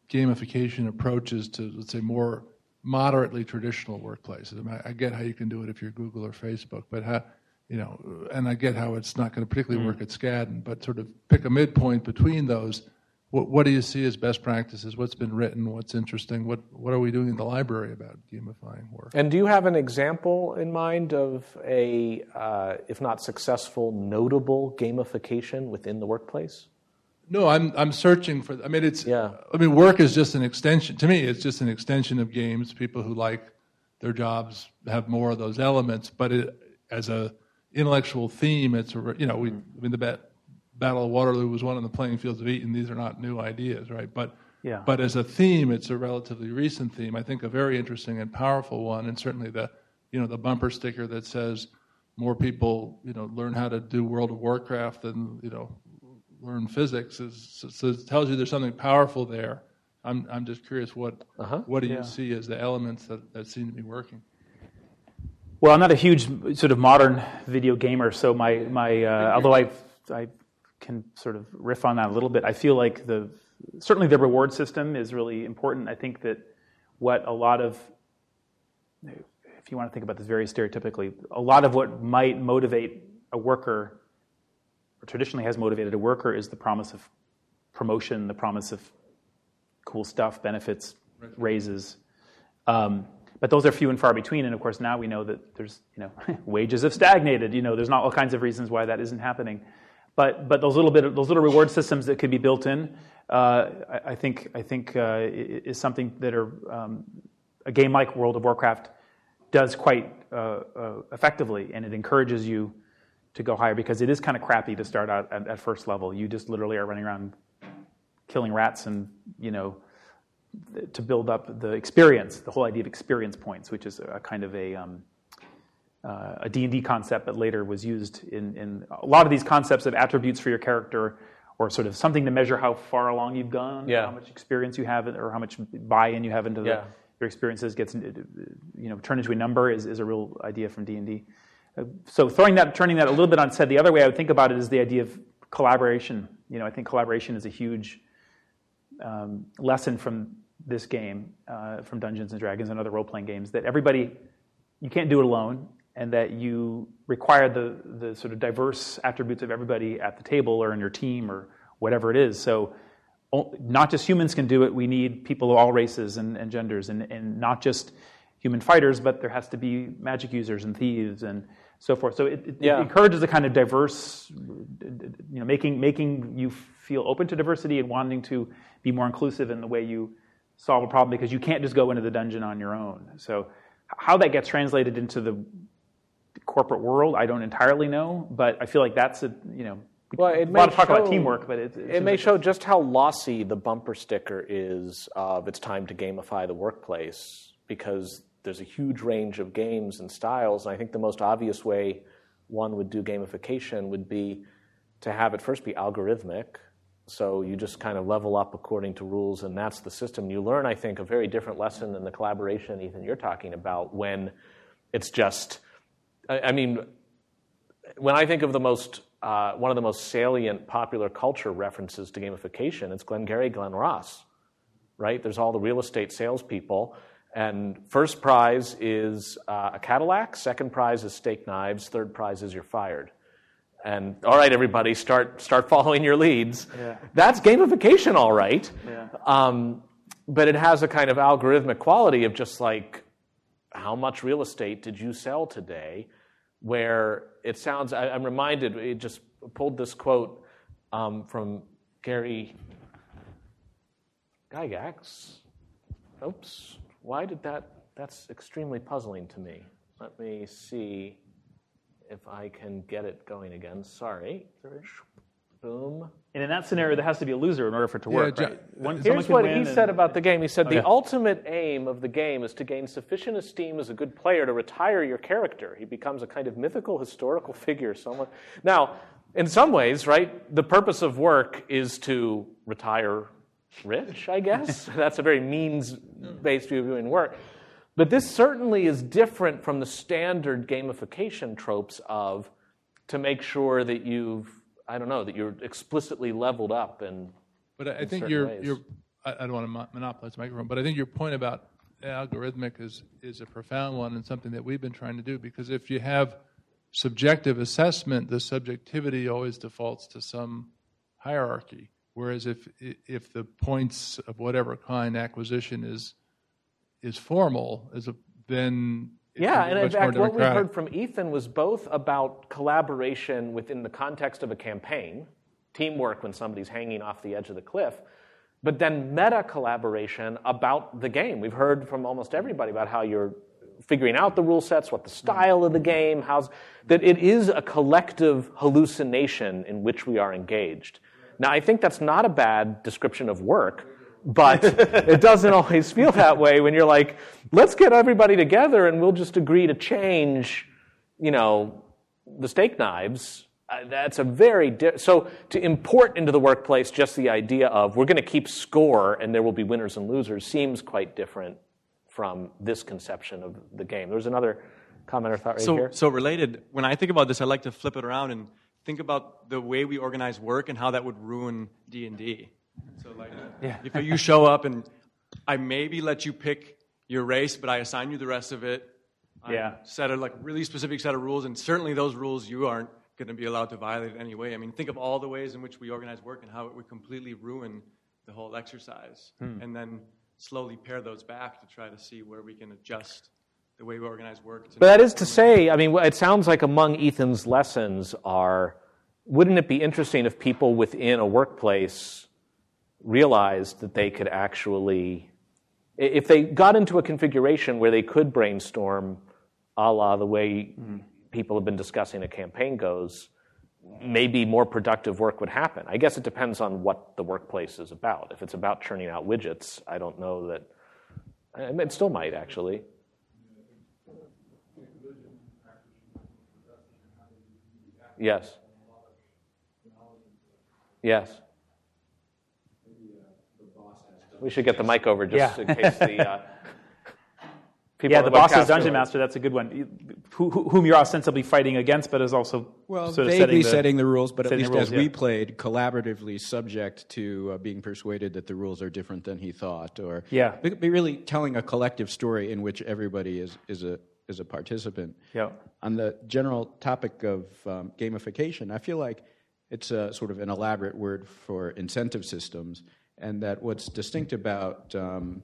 gamification approaches to, let's say, more moderately traditional workplaces? I, mean, I get how you can do it if you're Google or Facebook, but how, you know, and I get how it's not going to particularly work at Skadden, but sort of pick a midpoint between those. What, what do you see as best practices? What's been written? What's interesting? What What are we doing in the library about gamifying work? And do you have an example in mind of a, uh, if not successful, notable gamification within the workplace? No, I'm I'm searching for. I mean, it's. Yeah. I mean, work is just an extension. To me, it's just an extension of games. People who like their jobs have more of those elements, but it, as a intellectual theme, it's a, you know we. Mm-hmm. I mean, the bat, Battle of Waterloo was won on the playing fields of Eton. These are not new ideas, right? But Yeah. but as a theme, it's a relatively recent theme. I think a very interesting and powerful one, and certainly the you know the bumper sticker that says more people you know learn how to do World of Warcraft than you know learn physics is so it tells you there's something powerful there. I'm I'm just curious what what do you Yeah. see as the elements that, that seem to be working? Well, I'm not a huge sort of modern video gamer, so my my uh, although I I can sort of riff on that a little bit. I feel like the certainly the reward system is really important. I think that what a lot of if you want to think about this very stereotypically, a lot of what might motivate a worker or traditionally has motivated a worker is the promise of promotion, the promise of cool stuff, benefits, raises. Um, but those are few and far between, and of course now we know that there's you know wages have stagnated. You know there's not all kinds of reasons why that isn't happening. But but those little bit of, those little reward systems that could be built in, uh, I, I think I think uh, is something that are um, a game like World of Warcraft does quite uh, uh, effectively, and it encourages you to go higher because it is kind of crappy to start out at, at first level. You just literally are running around killing rats and you know to build up the experience, the whole idea of experience points, which is a kind of a um, uh, a D&D concept that later was used in, in a lot of these concepts of attributes for your character or sort of something to measure how far along you've gone, Yeah. how much experience you have or how much buy-in you have into the, Yeah. your experiences gets you know turned into a number is, is a real idea from D&D. So throwing that, turning that a little bit on its head, the other way I would think about it is the idea of collaboration. You know, I think collaboration is a huge um, lesson from this game, uh, from Dungeons and Dragons and other role-playing games, that everybody, you can't do it alone, and that you require the the sort of diverse attributes of everybody at the table or in your team or whatever it is. So. Not just humans can do it. We need people of all races and, and genders, and, and not just human fighters, but there has to be magic users and thieves and so forth. So it, it, Yeah. it encourages a kind of diverse, you know, making making you feel open to diversity and wanting to be more inclusive in the way you solve a problem because you can't just go into the dungeon on your own. So how that gets translated into the corporate world, I don't entirely know, but I feel like that's a you know. Well, it a may lot of talk show- about teamwork, but it, It may show just how lossy the bumper sticker is of it's time to gamify the workplace because there's a huge range of games and styles. And I think the most obvious way one would do gamification would be to have it first be algorithmic. So you just kind of level up according to rules, and that's the system. You learn, I think, a very different lesson than the collaboration, Ethan, you're talking about when it's just, I, I mean, when I think of the most uh, one of the most salient popular culture references to gamification, it's Glengarry Glen Ross, right? There's all the real estate salespeople, and first prize is uh, a Cadillac, second prize is steak knives, third prize is you're fired. And all right, everybody, start start following your leads. Yeah. That's gamification, all right. Yeah. Um, but it has a kind of algorithmic quality of just like how much real estate did you sell today? Where it sounds, I, am reminded, it just pulled this quote um, from Gary Gygax. Oops, why did that? That's extremely puzzling to me. Let me see if I can get it going again. Sorry. Boom. And in that scenario, there has to be a loser in order for it to work. Yeah, right? One, Here's what he said about the game. He said, The ultimate aim of the game is to gain sufficient esteem as a good player to retire your character. He becomes a kind of mythical, historical figure. Someone. Now, in some ways, right, the purpose of work is to retire rich, I guess. That's a very means based view of doing work. But this certainly is different from the standard gamification tropes of to make sure that you've, I don't know, that you're explicitly leveled up and. But I think you're, you're, I don't want to monopolize the microphone, but I think your point about algorithmic is, is a profound one and something that we've been trying to do because if you have subjective assessment, the subjectivity always defaults to some hierarchy. Whereas if if the points of whatever kind acquisition is is formal, is a, then yeah, and in fact, what we heard from Ethan was both about collaboration within the context of a campaign, teamwork when somebody's hanging off the edge of the cliff, but then meta collaboration about the game. We've heard from almost everybody about how you're figuring out the rule sets, what the style of the game, how's that it is a collective hallucination in which we are engaged. Now, I think that's not a bad description of work, but it doesn't always feel that way when you're like, let's get everybody together and we'll just agree to change, you know, the steak knives. Uh, that's a very di- so to import into the workplace just the idea of we're going to keep score and there will be winners and losers seems quite different from this conception of the game. There's another comment or thought right so, here. So related, when I think about this, I like to flip it around and think about the way we organize work and how that would ruin D&D. So like, yeah. if you show up and I maybe let you pick your race, but I assign you the rest of it. I yeah. Set a like really specific set of rules, and certainly those rules you aren't going to be allowed to violate in any way. I mean, think of all the ways in which we organize work and how it would completely ruin the whole exercise, hmm. and then slowly pare those back to try to see where we can adjust the way we organize work. but that is to say, I mean, it sounds like among Ethan's lessons are wouldn't it be interesting if people within a workplace realized that they could actually, if they got into a configuration where they could brainstorm a la the way mm-hmm. people have been discussing a campaign goes, maybe more productive work would happen. I guess it depends on what the workplace is about. If it's about churning out widgets, I don't know that. It still might actually. Yes. Yes. We should get the mic over just yeah. in case the uh, people. Yeah, the boss is dungeon master. That's a good one. Who, whom you're ostensibly fighting against, but is also well sort of vaguely setting, the, setting the rules. But at least rules, as yeah. we played, collaboratively subject to uh, being persuaded that the rules are different than he thought, or yeah, be really telling a collective story in which everybody is is a is a participant. Yeah. On the general topic of um, gamification, I feel like it's a sort of an elaborate word for incentive systems, and that what's distinct about um,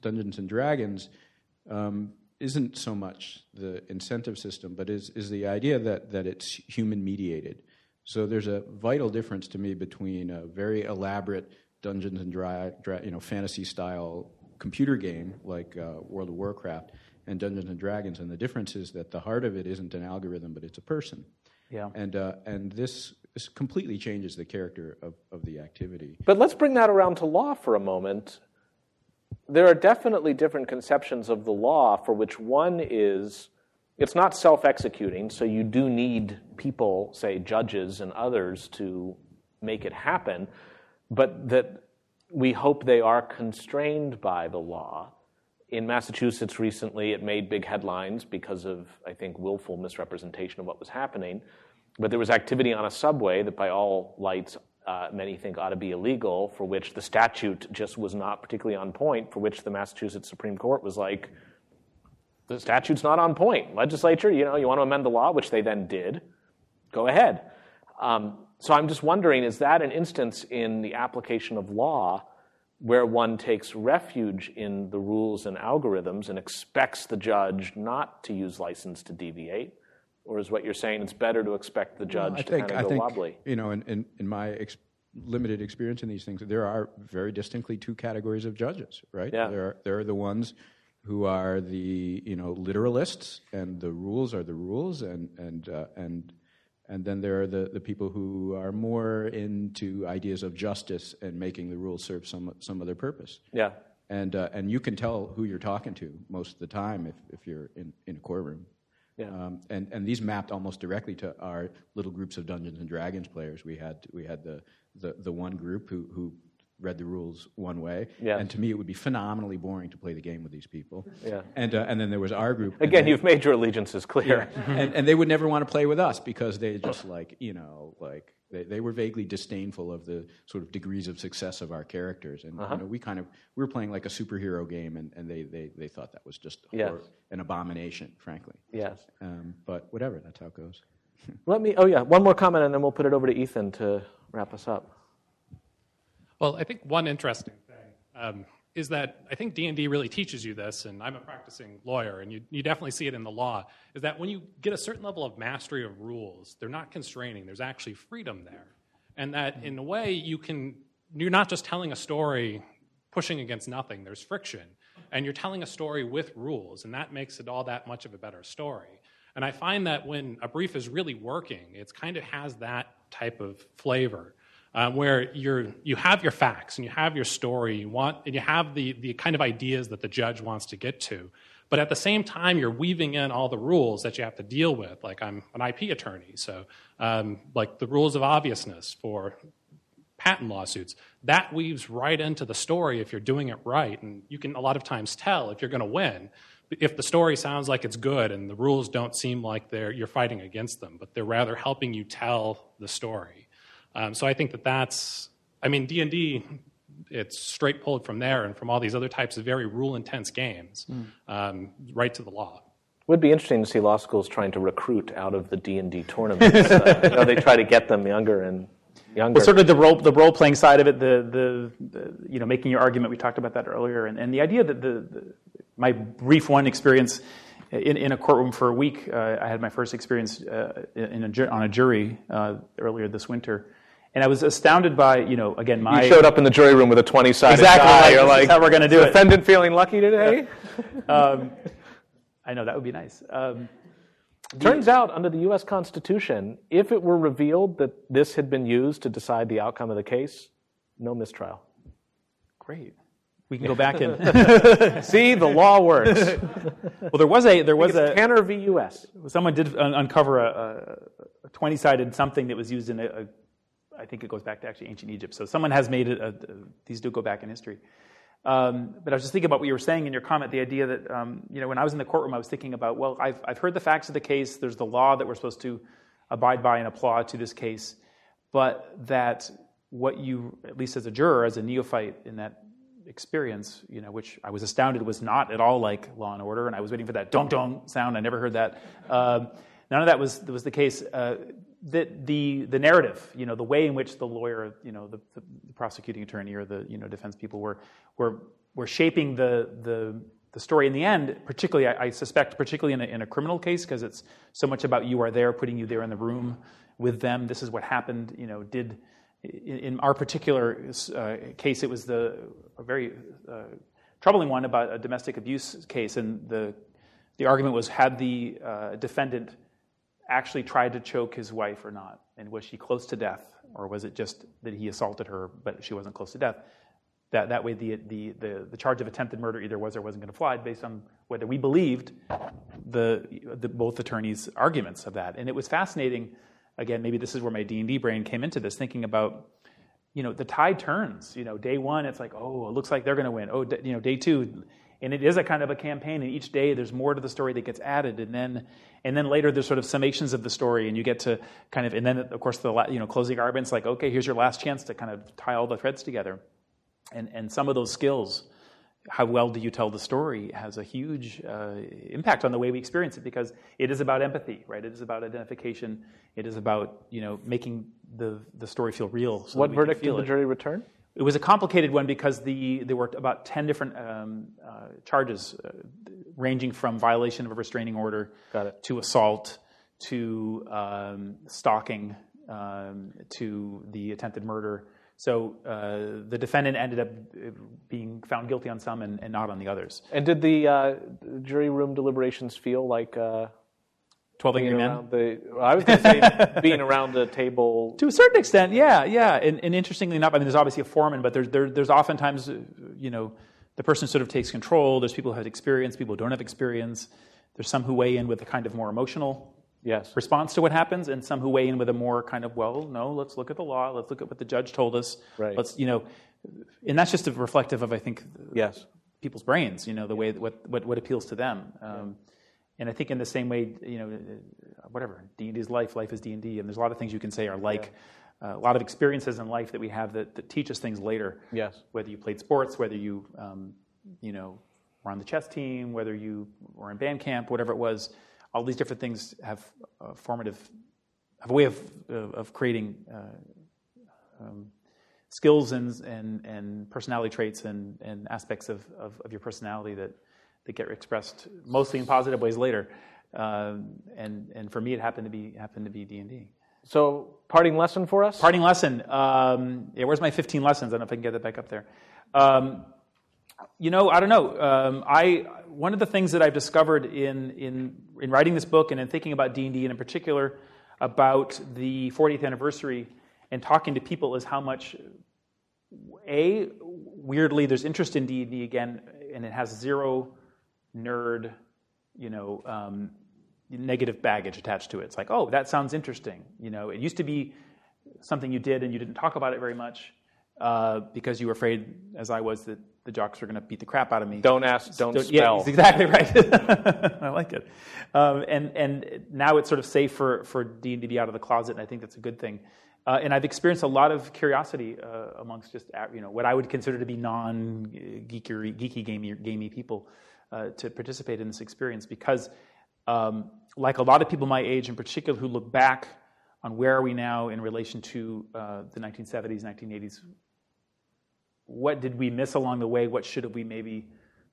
Dungeons and Dragons um, isn't so much the incentive system, but is, is the idea that, that it's human mediated. So there's a vital difference to me between a very elaborate Dungeons and Dra- Dra- you know fantasy style computer game like uh, World of Warcraft and Dungeons and Dragons, and the difference is that the heart of it isn't an algorithm, but it's a person. Yeah. And uh, and this this completely changes the character of, of the activity. But let's bring that around to law for a moment. There are definitely different conceptions of the law for which one is it's not self executing, so you do need people, say judges and others, to make it happen, but that we hope they are constrained by the law. In Massachusetts recently, it made big headlines because of, I think, willful misrepresentation of what was happening but there was activity on a subway that, by all lights, uh, many think ought to be illegal, for which the statute just was not particularly on point, for which the Massachusetts Supreme Court was like, the statute's not on point. Legislature, you know, you want to amend the law, which they then did, go ahead. Um, so I'm just wondering, is that an instance in the application of law where one takes refuge in the rules and algorithms and expects the judge not to use license to deviate? Or is what you're saying it's better to expect the judge I to think, kind I go think wobbly? you know, in, in, in my ex- limited experience in these things, there are very distinctly two categories of judges, right? Yeah. There are, there are the ones who are the you know literalists, and the rules are the rules, and and uh, and and then there are the, the people who are more into ideas of justice and making the rules serve some some other purpose. Yeah. And uh, and you can tell who you're talking to most of the time if, if you're in, in a courtroom. Yeah. Um, and and these mapped almost directly to our little groups of Dungeons and Dragons players. We had we had the the, the one group who who read the rules one way, Yes. and to me it would be phenomenally boring to play the game with these people. Yeah. And uh, and then there was our group. Again, they- you've made your allegiances clear. and, and they would never want to play with us because they just like you know like they, they were vaguely disdainful of the sort of degrees of success of our characters and Uh-huh. you know, we kind of we were playing like a superhero game and, and they, they, they thought that was just Yes. hor- an abomination frankly Yes. um, but whatever that's how it goes Let me, oh yeah, one more comment and then we'll put it over to Ethan to wrap us up. Well, I think one interesting thing um, is that I think D and D really teaches you this, and I'm a practicing lawyer, and you, you definitely see it in the law. Is that when you get a certain level of mastery of rules, they're not constraining. There's actually freedom there, and that in a way you can. You're not just telling a story pushing against nothing. There's friction, and you're telling a story with rules, and that makes it all that much of a better story. And I find that when a brief is really working, it kind of has that type of flavor um, where you're, you have your facts and you have your story, you want, and you have the, the kind of ideas that the judge wants to get to. But at the same time, you're weaving in all the rules that you have to deal with. Like I'm an IP attorney, so um, like the rules of obviousness for patent lawsuits. That weaves right into the story if you're doing it right. And you can a lot of times tell if you're going to win if the story sounds like it's good and the rules don't seem like they're, you're fighting against them, but they're rather helping you tell the story. Um, so I think that that's, I mean, D&D, it's straight pulled from there and from all these other types of very rule-intense games, um, right to the law. Would be interesting to see law schools trying to recruit out of the D and D tournaments. uh, you know, they try to get them younger and younger. Well, sort of the role the role playing side of it, the, the the you know making your argument. We talked about that earlier, and, and the idea that the, the my brief one experience in, in a courtroom for a week. Uh, I had my first experience uh, in a, on a jury uh, earlier this winter, and I was astounded by you know again my you showed up in the jury room with a twenty-sided Exactly, die. like, You're this is like, how we're gonna do it. Defendant feeling lucky today. um, I know that would be nice. Um, Turns out, under the U.S. Constitution, if it were revealed that this had been used to decide the outcome of the case, no mistrial. great. We can go back and See, the law works. well, there was a there was a Tanner v. U.S. someone did un- uncover a, a, a 20-sided something that was used in a, a I think it goes back to actually ancient Egypt. So someone has made it. A, a, these do go back in history. Um, but I was just thinking about what you were saying in your comment, the idea that um, you know when I was in the courtroom, I was thinking about well, I've I've heard the facts of the case. There's the law that we're supposed to abide by and apply to this case, but that what you, at least as a juror, as a neophyte in that experience, you know, which I was astounded was not at all like Law and Order, and I was waiting for that dong dong sound. I never heard that. Um, none of that was was the case. Uh, that the the narrative, you know, the way in which the lawyer, you know, the, the, the prosecuting attorney or the you know defense people were were were shaping the the the story in the end, particularly, I, I suspect, particularly in a, in a criminal case, because it's so much about you are there, putting you there in the room with them. This is what happened. You know, did in, in our particular uh, case, it was the a very uh, troubling one about a domestic abuse case, and the the argument was had the uh, defendant actually tried to choke his wife or not, and was she close to death, or was it just that he assaulted her but she wasn't close to death? That, that way, the, the, the, the charge of attempted murder either was or wasn't going to fly based on whether we believed the, the, both attorneys' arguments of that. And it was fascinating. Again, maybe this is where my D&D brain came into this, thinking about, you know, the tide turns. You know, day one, it's like, oh, it looks like they're going to win. Oh, you know, day two, and it is a kind of a campaign, and each day there's more to the story that gets added, and then and then later there's sort of summations of the story, and you get to kind of, and then of course the la- you know closing arguments, like, okay, here's your last chance to kind of tie all the threads together and, and some of those skills, how well do you tell the story, has a huge uh, impact on the way we experience it because it is about empathy, right? It is about identification. It is about you know making the, the story feel real. So What verdict did the jury return? It was a complicated one because the, there were about 10 different um, uh, charges, uh, ranging from violation of a restraining order to assault to um, stalking um, to the attempted murder. So uh, the defendant ended up uh, being found guilty on some and, and not on the others. And did the uh, jury room deliberations feel like uh, 12 Angry Men? the? I was going to say being around the table. To a certain extent, yeah, yeah. And, and interestingly enough, I mean, there's obviously a foreman, but there's there, there's oftentimes, you know, the person sort of takes control. There's people who have experience, people who don't have experience. There's some who weigh in with a kind of more emotional Yes. response to what happens, and some who weigh in with a more kind of, well, no, let's look at the law, let's look at what the judge told us. Right. Let's, you know, and that's just a reflective of, I think, Yes. people's brains, you know, the way that what, what, what appeals to them. Um, and I think in the same way, you know, whatever, D&D is life, life is D&D, and there's a lot of things you can say are like, uh, a lot of experiences in life that we have that, that teach us things later. Yes. Whether you played sports, whether you, um, you know, were on the chess team, whether you were in band camp, whatever it was, all these different things have a formative, have a way of, of, of creating uh, um, skills and, and, and personality traits and, and aspects of, of, of your personality that, that get expressed mostly in positive ways later. Um, and, and for me, it happened to be happened to be D and D. So, parting lesson for us? Parting lesson. Um, yeah, where's my 15 lessons? I don't know if I can get that back up there. Um, you know, I don't know. Um, I one of the things that I've discovered in in in writing this book and in thinking about D and D and in particular about the 40th anniversary and talking to people is how much a weirdly there's interest in D and D again, and it has zero nerd, you know, um, negative baggage attached to it. It's like, oh, that sounds interesting. You know, it used to be something you did and you didn't talk about it very much uh, because you were afraid, as I was, that the jocks were going to beat the crap out of me. Don't ask, don't Yeah, spell. it's exactly right. I like it. Um, and and now it's sort of safe for for d to be out of the closet, and I think that's a good thing. Uh, and I've experienced a lot of curiosity uh, amongst just uh, you know what I would consider to be non geeky geeky gamey gamey people uh, to participate in this experience because, um, like a lot of people my age in particular who look back on where are we now in relation to uh, the 1970s, 1980s, what did we miss along the way? What should we maybe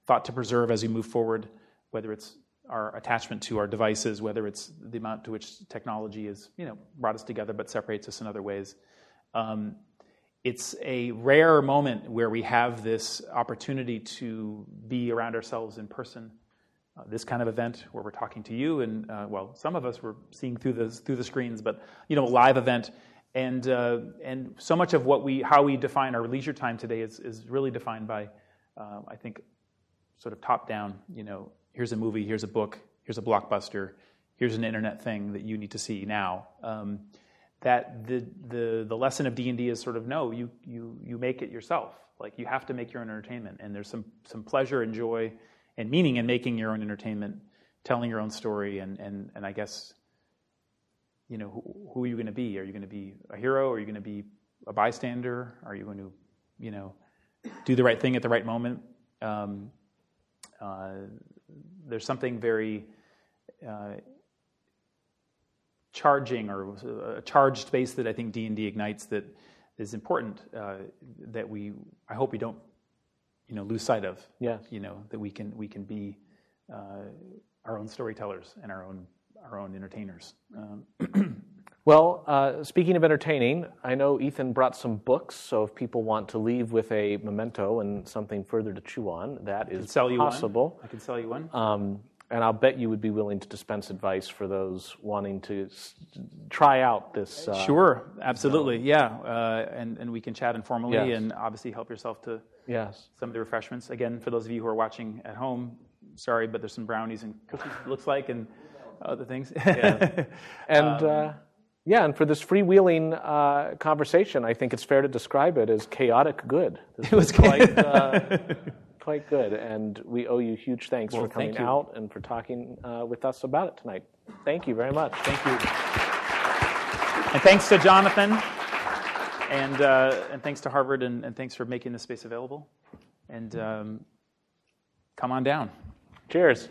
thought to preserve as we move forward? Whether it's our attachment to our devices, whether it's the amount to which technology has, you know, brought us together but separates us in other ways. Um, it's a rare moment where we have this opportunity to be around ourselves in person. Uh, this kind of event where we're talking to you, and uh, well, some of us were seeing through the through the screens, but you know, a live event, and uh, and so much of what we how we define our leisure time today is is really defined by, uh, I think, sort of top down. You know, here's a movie, here's a book, here's a blockbuster, here's an internet thing that you need to see now. Um, that the the the lesson of D and D is sort of no, you you you make it yourself. Like you have to make your own entertainment, and there's some some pleasure and joy and meaning in making your own entertainment, telling your own story, and and and I guess, you know, who, who are you going to be? Are you going to be a hero? Are you going to be a bystander? Are you going to, you know, do the right thing at the right moment? Um, uh, there's something very uh, charging or a charged space that I think D and D ignites that is important uh, that we I hope we don't you know lose sight of. Yes. You know that we can we can be uh, our own storytellers and our own our own entertainers. Um, Well, uh, speaking of entertaining, I know Ethan brought some books, so if people want to leave with a memento and something further to chew on, that is sell you possible. one. I can sell you one. Um, and I'll bet you would be willing to dispense advice for those wanting to s- try out this. Uh, sure, absolutely, yeah, uh, and and we can chat informally Yes. and obviously help yourself to Yes. some of the refreshments. Again, for those of you who are watching at home, sorry, but there's some brownies and cookies. It looks like and other things. And Um, uh, yeah, and for this freewheeling uh, conversation, I think it's fair to describe it as chaotic good. This It was quite, uh, quite good, and we owe you huge thanks Well, for coming thank out and for talking uh, with us about it tonight. Thank you very much. Thank you. And thanks to Jonathan, and, uh, and thanks to Harvard, and, and thanks for making this space available. And um, come on down. Cheers.